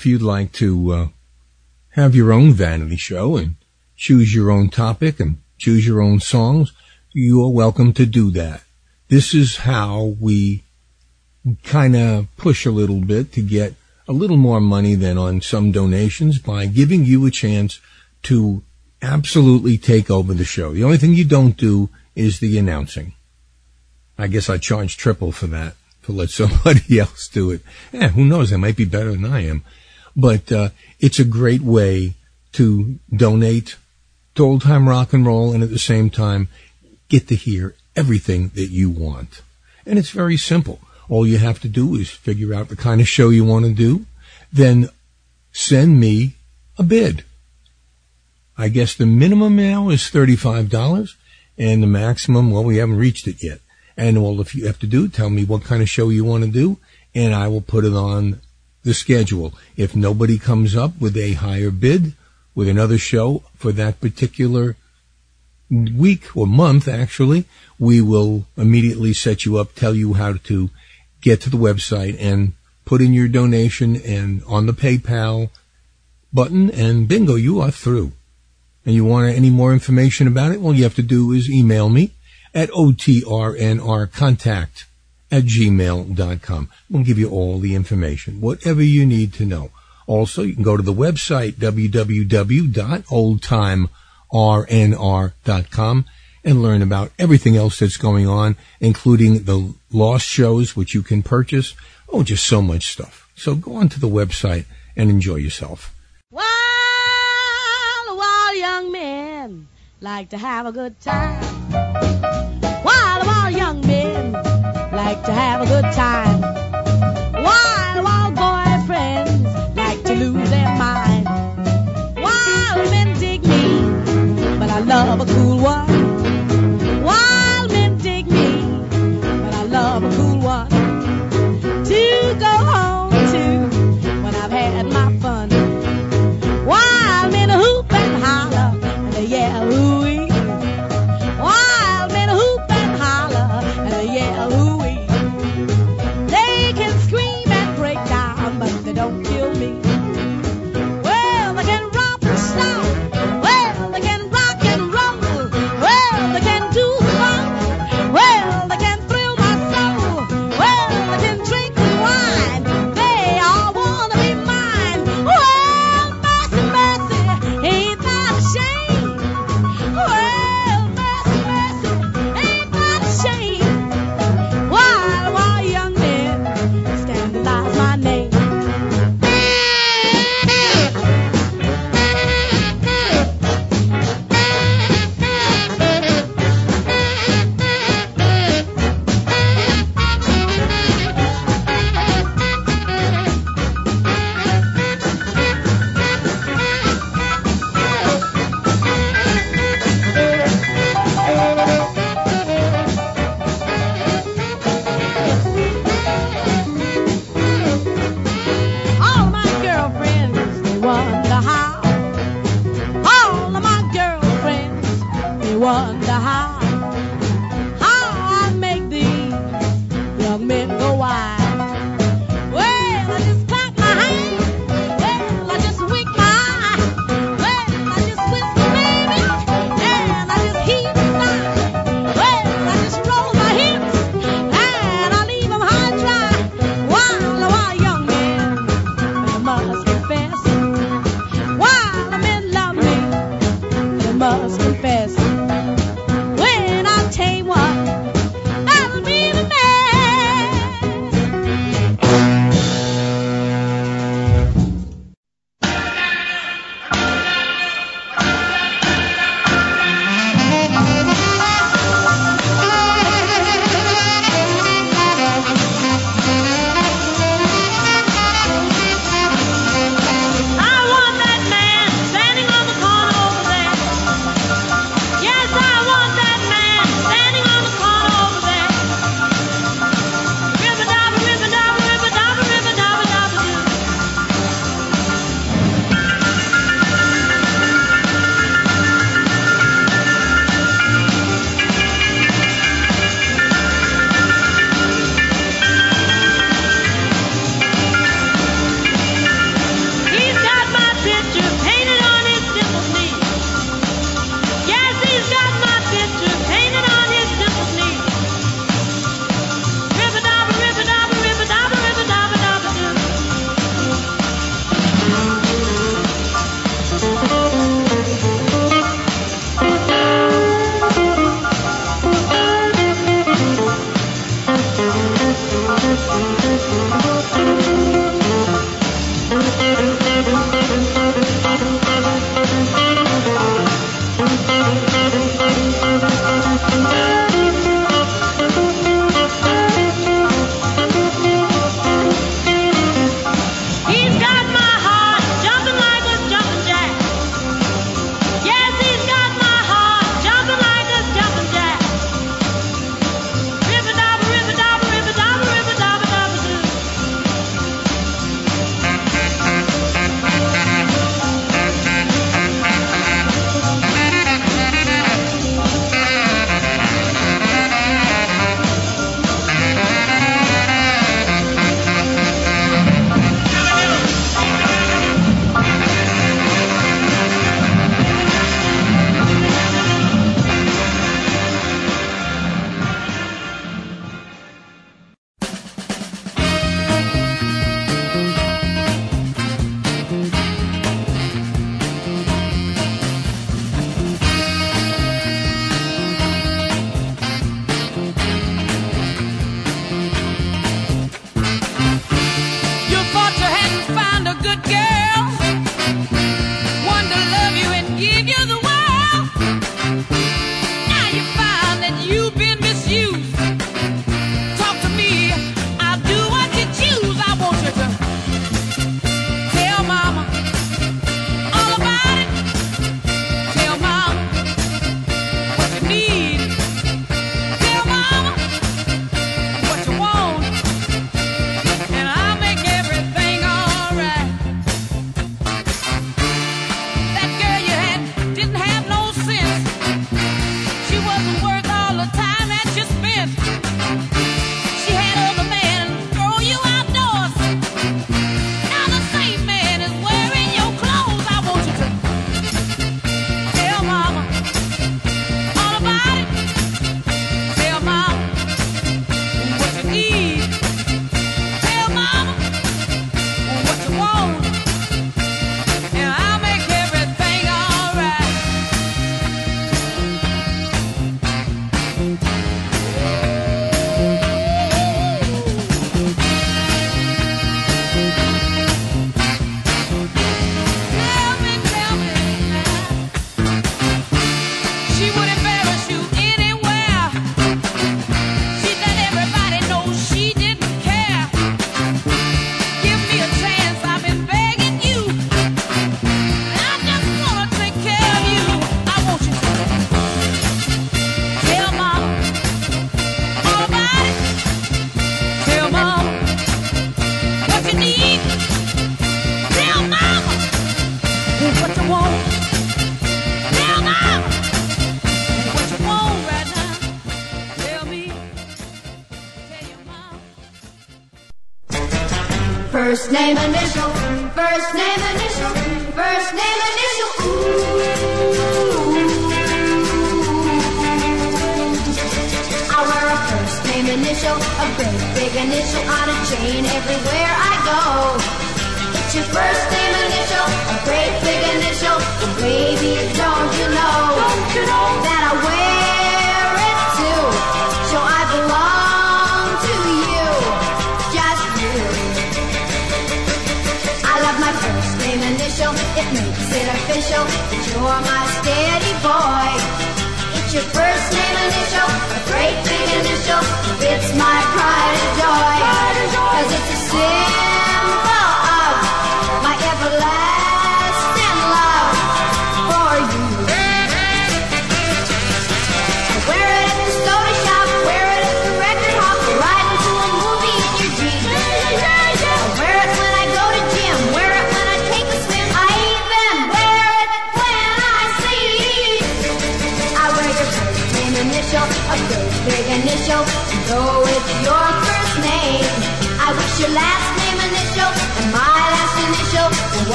If you'd like to uh, have your own vanity show and choose your own topic and choose your own songs, you are welcome to do that. This is how we kind of push a little bit to get a little more money than on some donations by giving you a chance to absolutely take over the show. The only thing you don't do is the announcing. I guess I charge triple for that to let somebody else do it. Yeah, who knows? They might be better than I am. But uh, it's a great way to donate to old time rock and roll and at the same time get to hear everything that you want. And it's very simple. All you have to do is figure out the kind of show you want to do, then send me a bid. I guess the minimum now is $35 and the maximum, well, we haven't reached it yet. And all if you have to do, tell me what kind of show you want to do and I will put it on the schedule. If nobody comes up with a higher bid with another show for that particular week or month, actually, we will immediately set you up, tell you how to get to the website and put in your donation and on the PayPal button and bingo, you are through. And you want any more information about it? All you have to do is email me at otrnrcontact at gmail.com. We'll give you all the information, whatever you need to know. Also, you can go to the website, www.oldtimernr.com and learn about everything else that's going on, including the lost shows, which you can purchase. Oh, just so much stuff. So go on to the website and enjoy yourself. While, while young men like to have a good time. While, while young men like to have a good time. While, while boyfriends like to lose their mind. While men dig me, but I love a cool one.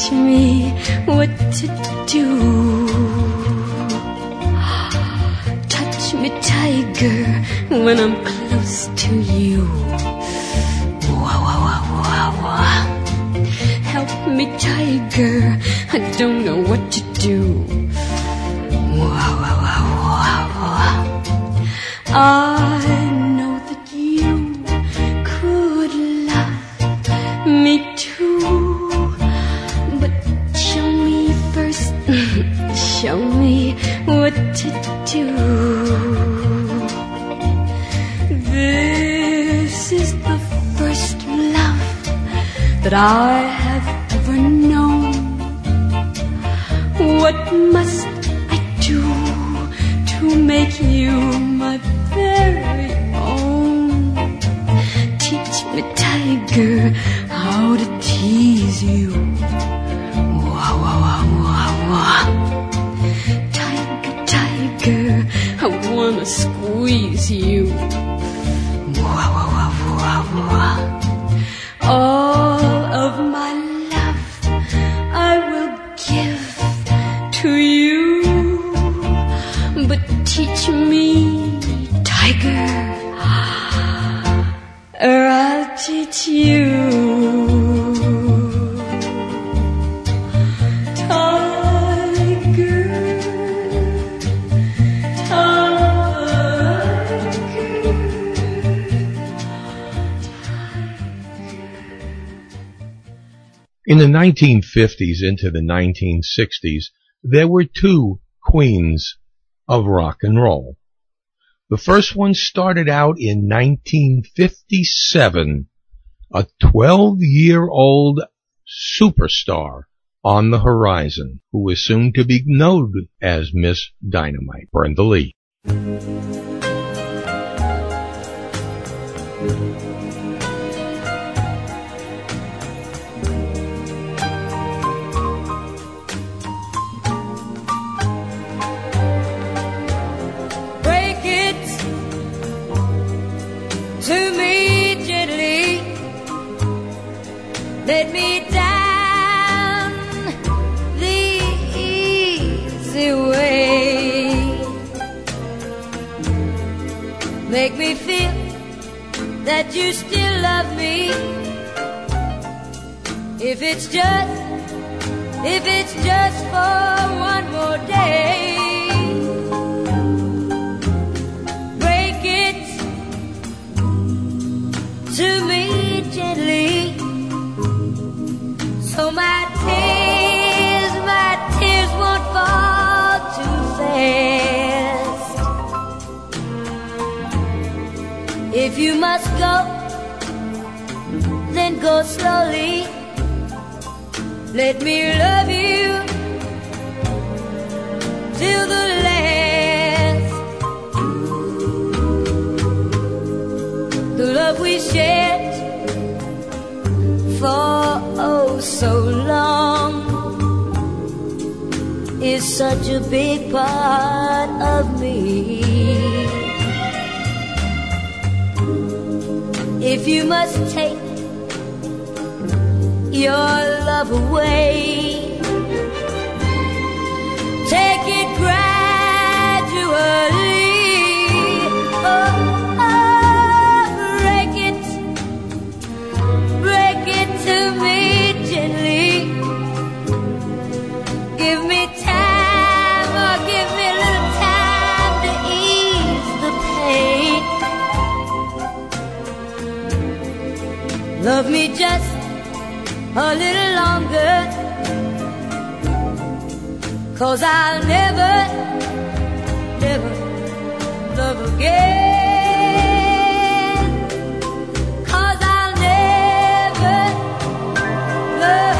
teach me what to do. Touch me, tiger, when I'm close. 1950s into the 1960s, there were two queens of rock and roll. The first one started out in 1957, a 12 year old superstar on the horizon who was soon to be known as Miss Dynamite, Brenda Lee. Me feel that you still love me. If it's just, if it's just for one more day. Break it to me gently. So my tears, my tears won't fall too fast. If you must go, then go slowly. Let me love you till the last. The love we shared for oh so long is such a big part of me. If you must take your love away, just a little longer. Cause I'll never, never love again. Cause I'll never love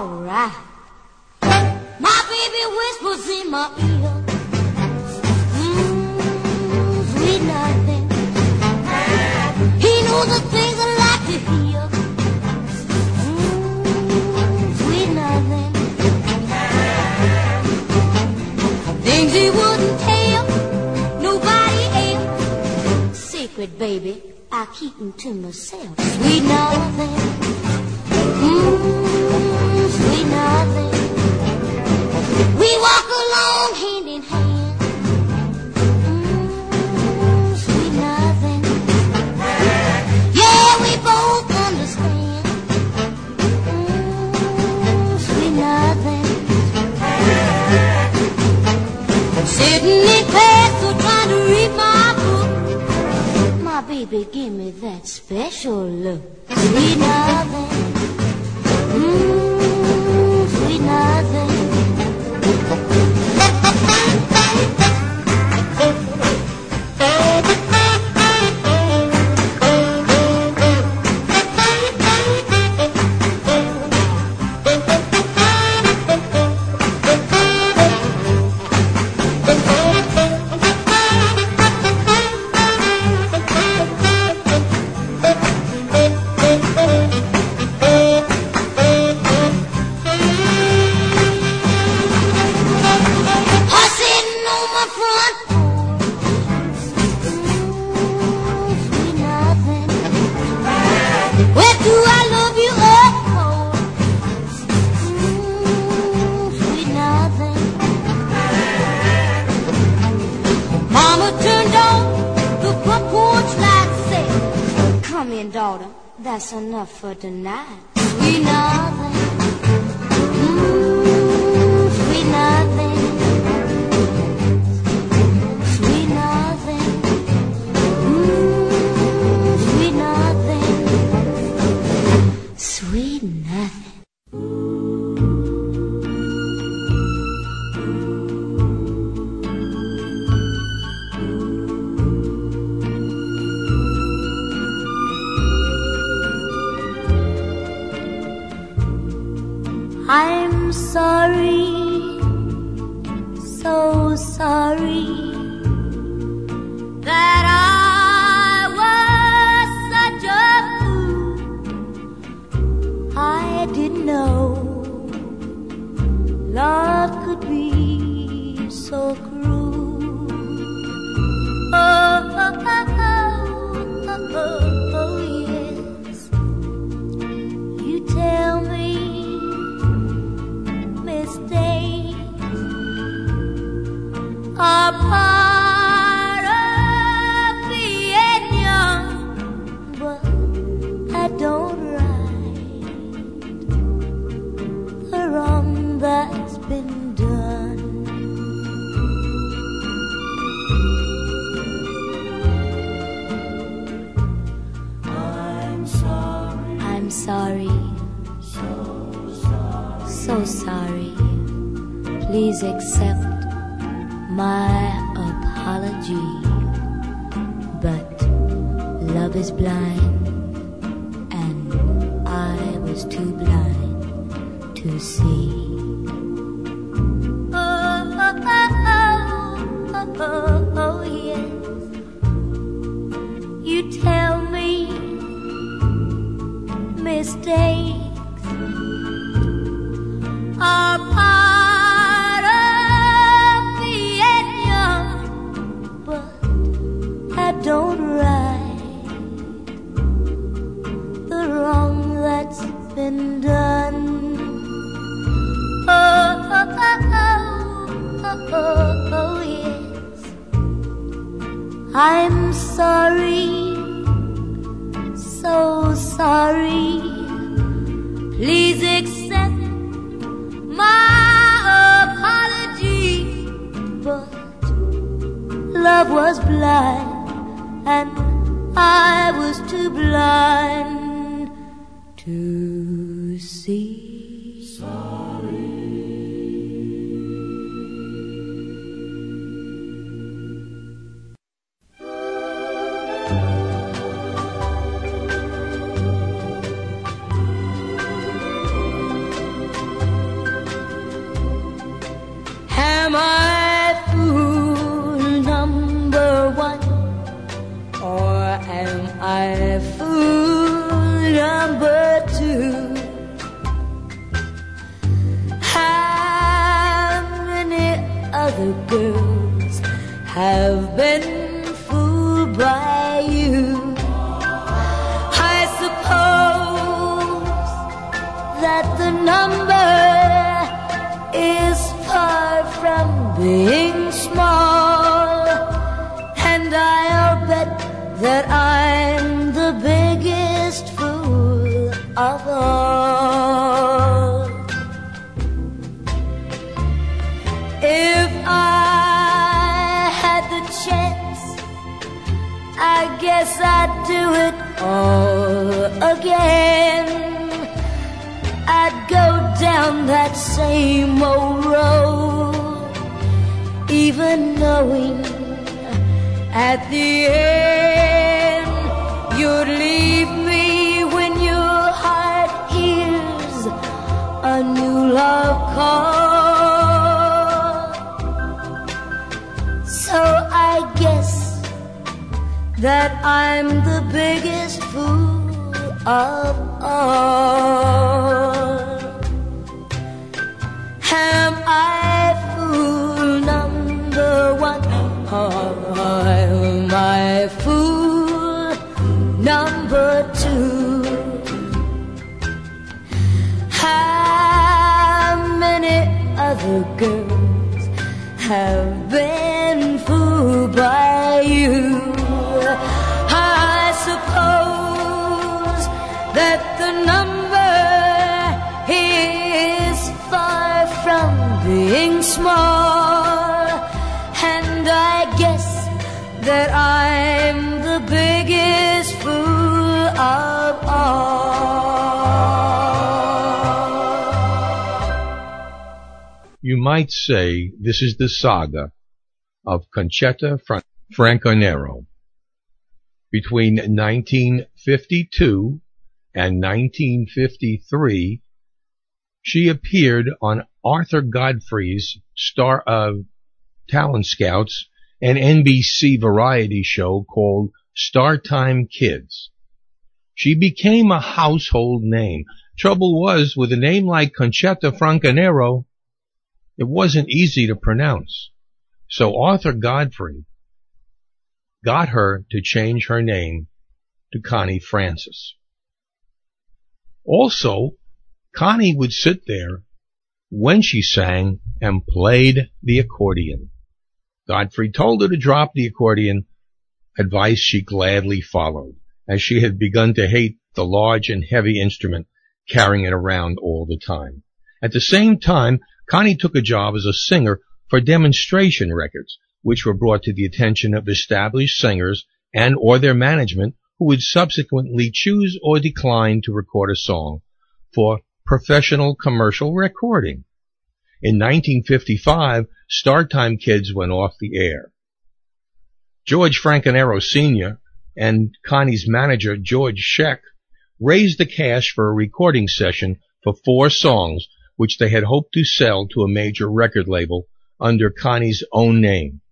All right. My baby whispers in my ear. Mm, sweet nothing. He knows the things I like to hear. Mm, sweet nothing. Things he wouldn't tell nobody else. Secret, baby, I keep 'em to myself. Sweet nothing. Sweet nothing. We walk along hand in hand. Mm, nothing. Yeah, we both understand. Mm, nothing. Sitting in class or trying to read my book. My baby, give me that special look. Sweet nothing. know love could be so cruel. Oh, oh, oh, oh, oh, oh yes. You tell me mistakes are part. Please accept my apology. But love is blind, and I was too blind to see. might say this is the saga of Concetta Fran- Franconero. Between 1952 and 1953, she appeared on Arthur Godfrey's star of Talent Scouts, an NBC variety show called Startime Kids. She became a household name. Trouble was, with a name like Concetta Franconero, it wasn't easy to pronounce. So Arthur Godfrey got her to change her name to Connie Francis. Also, Connie would sit there when she sang and played the accordion. Godfrey told her to drop the accordion, advice she gladly followed, as she had begun to hate the large and heavy instrument carrying it around all the time. At the same time, Connie took a job as a singer for demonstration records, which were brought to the attention of established singers and or their management who would subsequently choose or decline to record a song for professional commercial recording. In 1955, Startime Kids went off the air. George Franconero Sr. and Connie's manager, George Scheck, raised the cash for a recording session for four songs, which they had hoped to sell to a major record label under Connie's own name.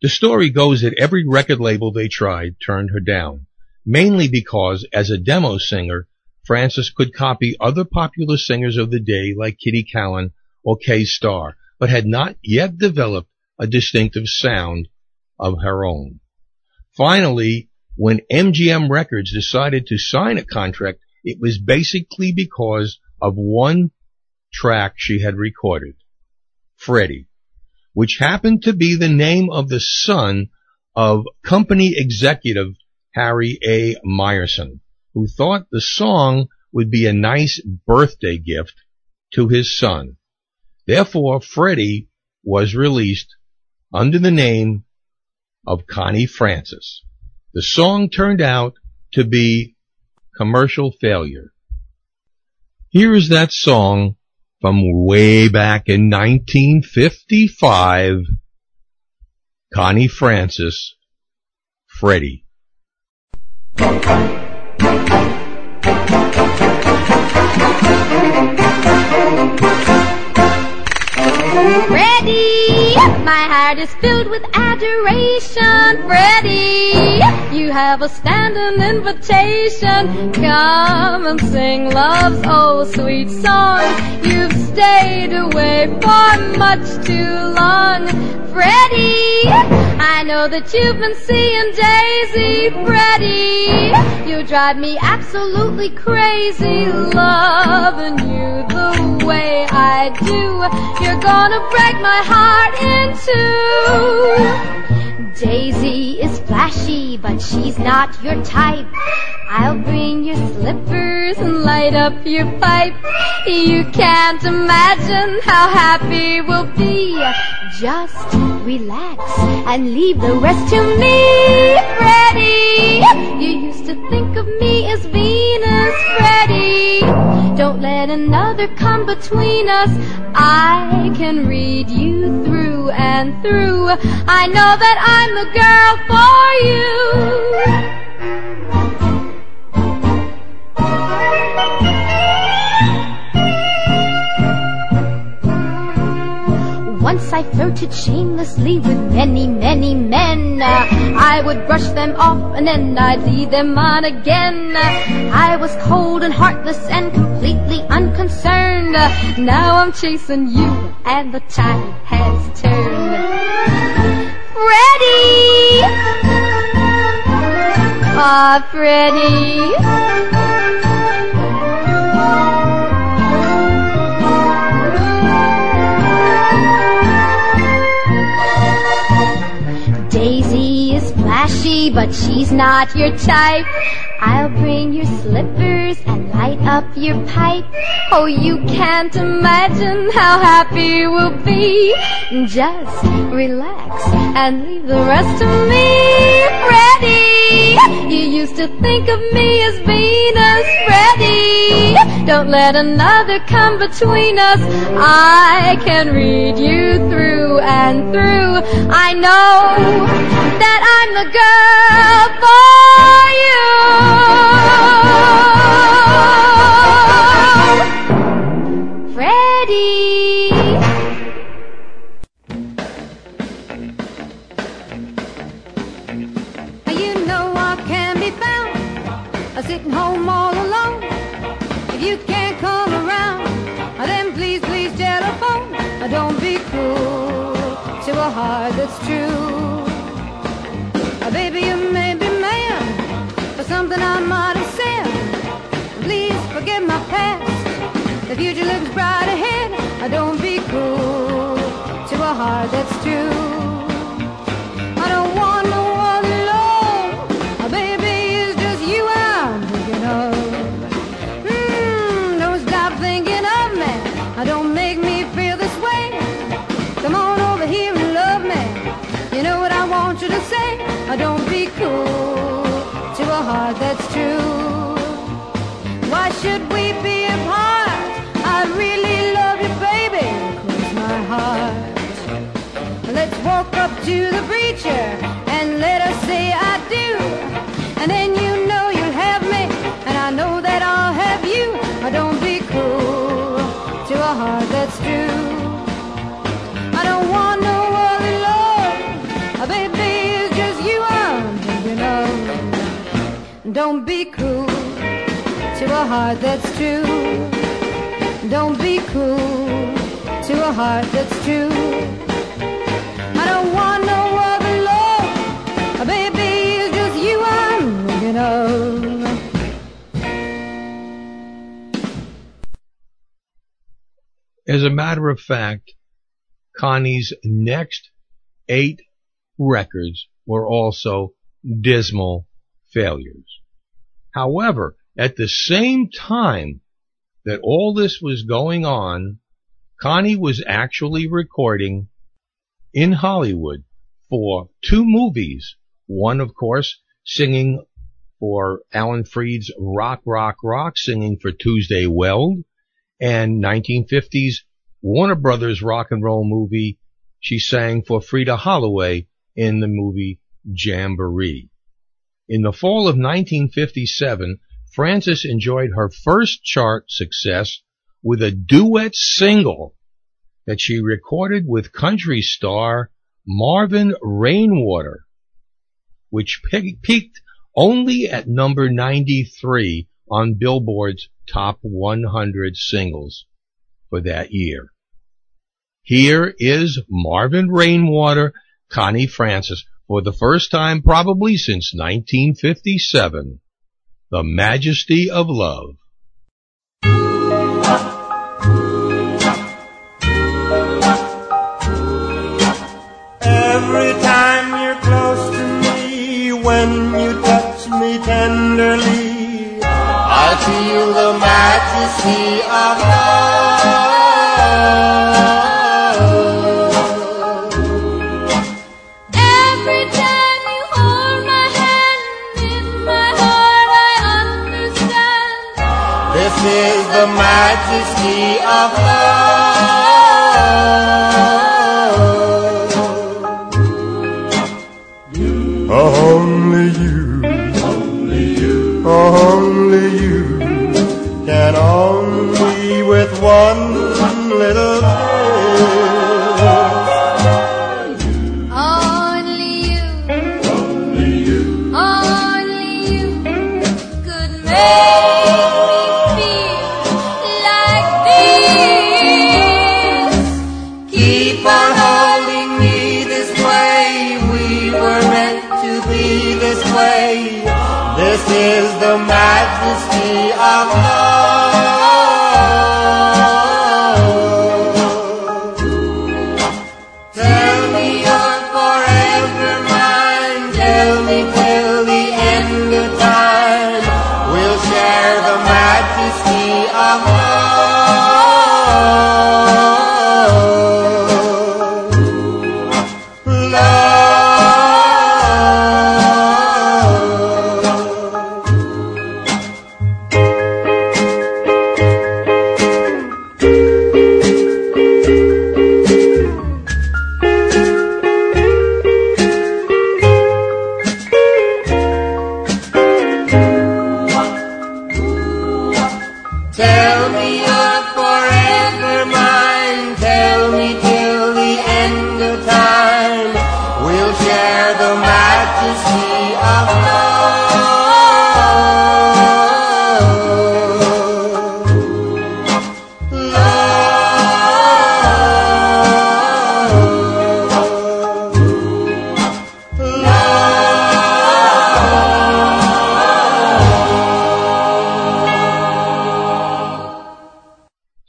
The story goes that every record label they tried turned her down, mainly because, as a demo singer, Francis could copy other popular singers of the day like Kitty Kallen or Kay Starr, but had not yet developed a distinctive sound of her own. Finally, when MGM Records decided to sign a contract, it was basically because of one track she had recorded, Freddie, which happened to be the name of the son of company executive Harry A. Meyerson, who thought the song would be a nice birthday gift to his son. Therefore, Freddie was released under the name of Connie Francis. The song turned out to be commercial failure. Here is that song from way back in 1955. Connie Francis, Freddie. Freddie, my heart is filled with adoration. Freddie, you have a standing invitation. Come and sing love's oh sweet song. You've stayed away for much too long. Freddie, I know that you've been seeing Daisy. Freddie, you drive me absolutely crazy. Loving you the way I do. You're gonna break my heart in two. Daisy is flashy, but she's not your type. I'll bring you slippers and light up your pipe. You can't imagine how happy we'll be. Just relax and leave the rest to me, Freddie. You used to think of me as Venus, Freddie. Don't let another come between us. I can read you through and through. I know that I'm the Once I flirted shamelessly with many, many men. Uh, I would brush them off and then I'd lead them on again. Uh, I was cold and heartless and completely unconcerned. Uh, now I'm chasing you and the tide has turned. Freddie! Ah, Freddie. Flashy, but she's not your type. I'll bring your slippers and light up your pipe. Oh, you can't imagine how happy we'll be. Just relax and leave the rest to me, Freddie. You used to think of me as Venus, Freddie. Don't let another come between us. I can read you through and through. I know that I'm the girl for you. The future looks bright ahead. Don't be cruel to a heart that's true. To the preacher and let us say I do. And then you know you'll have me, and I know that I'll have you. Oh, don't be cruel to a heart that's true. I don't want no other love. Oh, baby, it's just you I'm thinking of. Don't be cruel to a heart that's true. Don't be cruel to a heart that's true. As a matter of fact, Connie's next eight records were also dismal failures. However, at the same time that all this was going on, Connie was actually recording in Hollywood for two movies. One, of course, singing for Alan Freed's Rock, Rock, Rock, singing for Tuesday Weld, and 1950s Warner Brothers rock and roll movie. She sang for Freda Holloway in the movie Jamboree. In the fall of 1957, Francis enjoyed her first chart success with a duet single that she recorded with country star Marvin Rainwater, which pe- peaked only at number 93 on Billboard's top 100 singles for that year. Here is Marvin Rainwater, Connie Francis, for the first time probably since 1957. The Majesty of Love. Tenderly, I feel the majesty of love. Every time you hold my hand in my heart, I understand. This is the majesty of love. Only you, only you, love.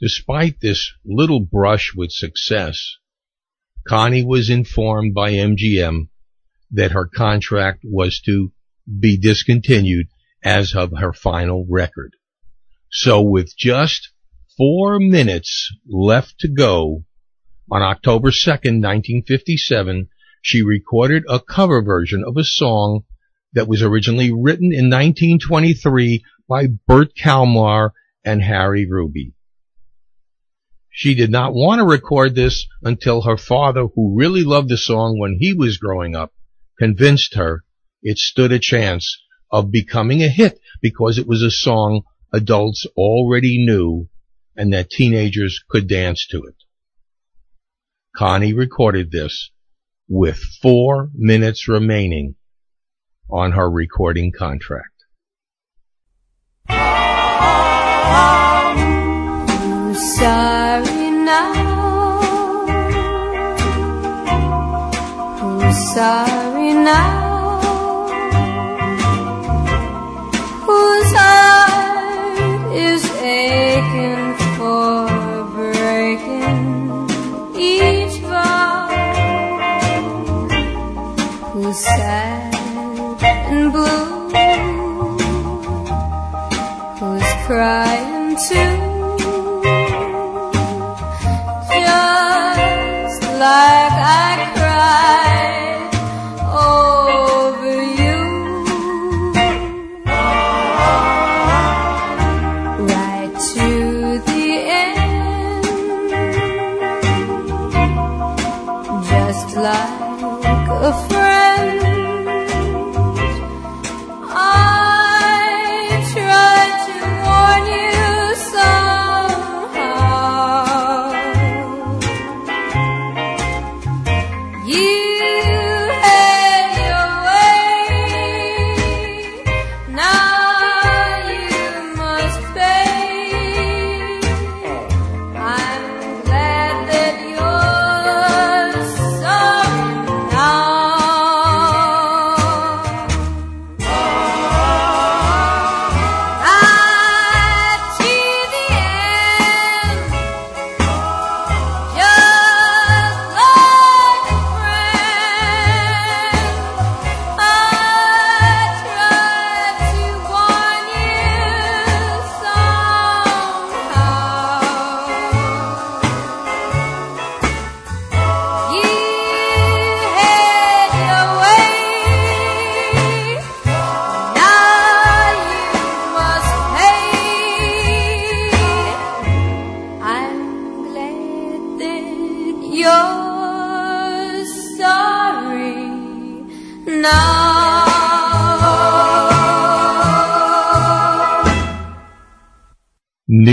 Despite this little brush with success, Connie was informed by MGM that her contract was to be discontinued as of her final record. So with just four minutes left to go, on October 2nd, 1957, she recorded a cover version of a song that was originally written in 1923 by Bert Kalmar and Harry Ruby. She did not want to record this until her father, who really loved the song when he was growing up, convinced her it stood a chance of becoming a hit because it was a song adults already knew and that teenagers could dance to it. Connie recorded this with four minutes remaining on her recording contract. Who's sorry now? Whose heart is aching for breaking each? Who's sad and blue? Who's crying too? just like I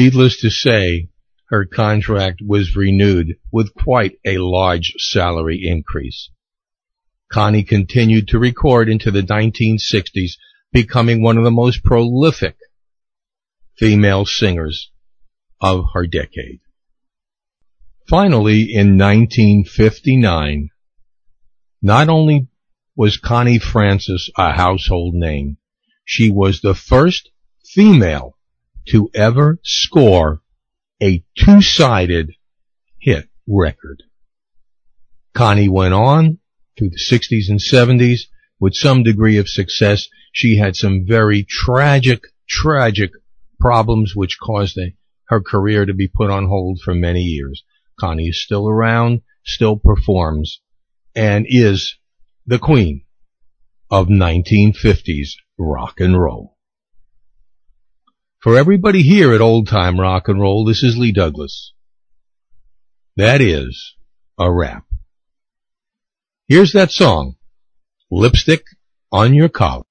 Needless to say, her contract was renewed with quite a large salary increase. Connie continued to record into the 1960s, becoming one of the most prolific female singers of her decade. Finally, in 1959, not only was Connie Francis a household name, she was the first female to ever score a two-sided hit record. Connie went on through the 60s and 70s with some degree of success. She had some very tragic, tragic problems which caused a, her career to be put on hold for many years. Connie is still around, still performs, and is the queen of 1950s rock and roll. For everybody here at Old Time Rock and Roll, this is Lee Douglas. That is a wrap. Here's that song, Lipstick on Your Collar.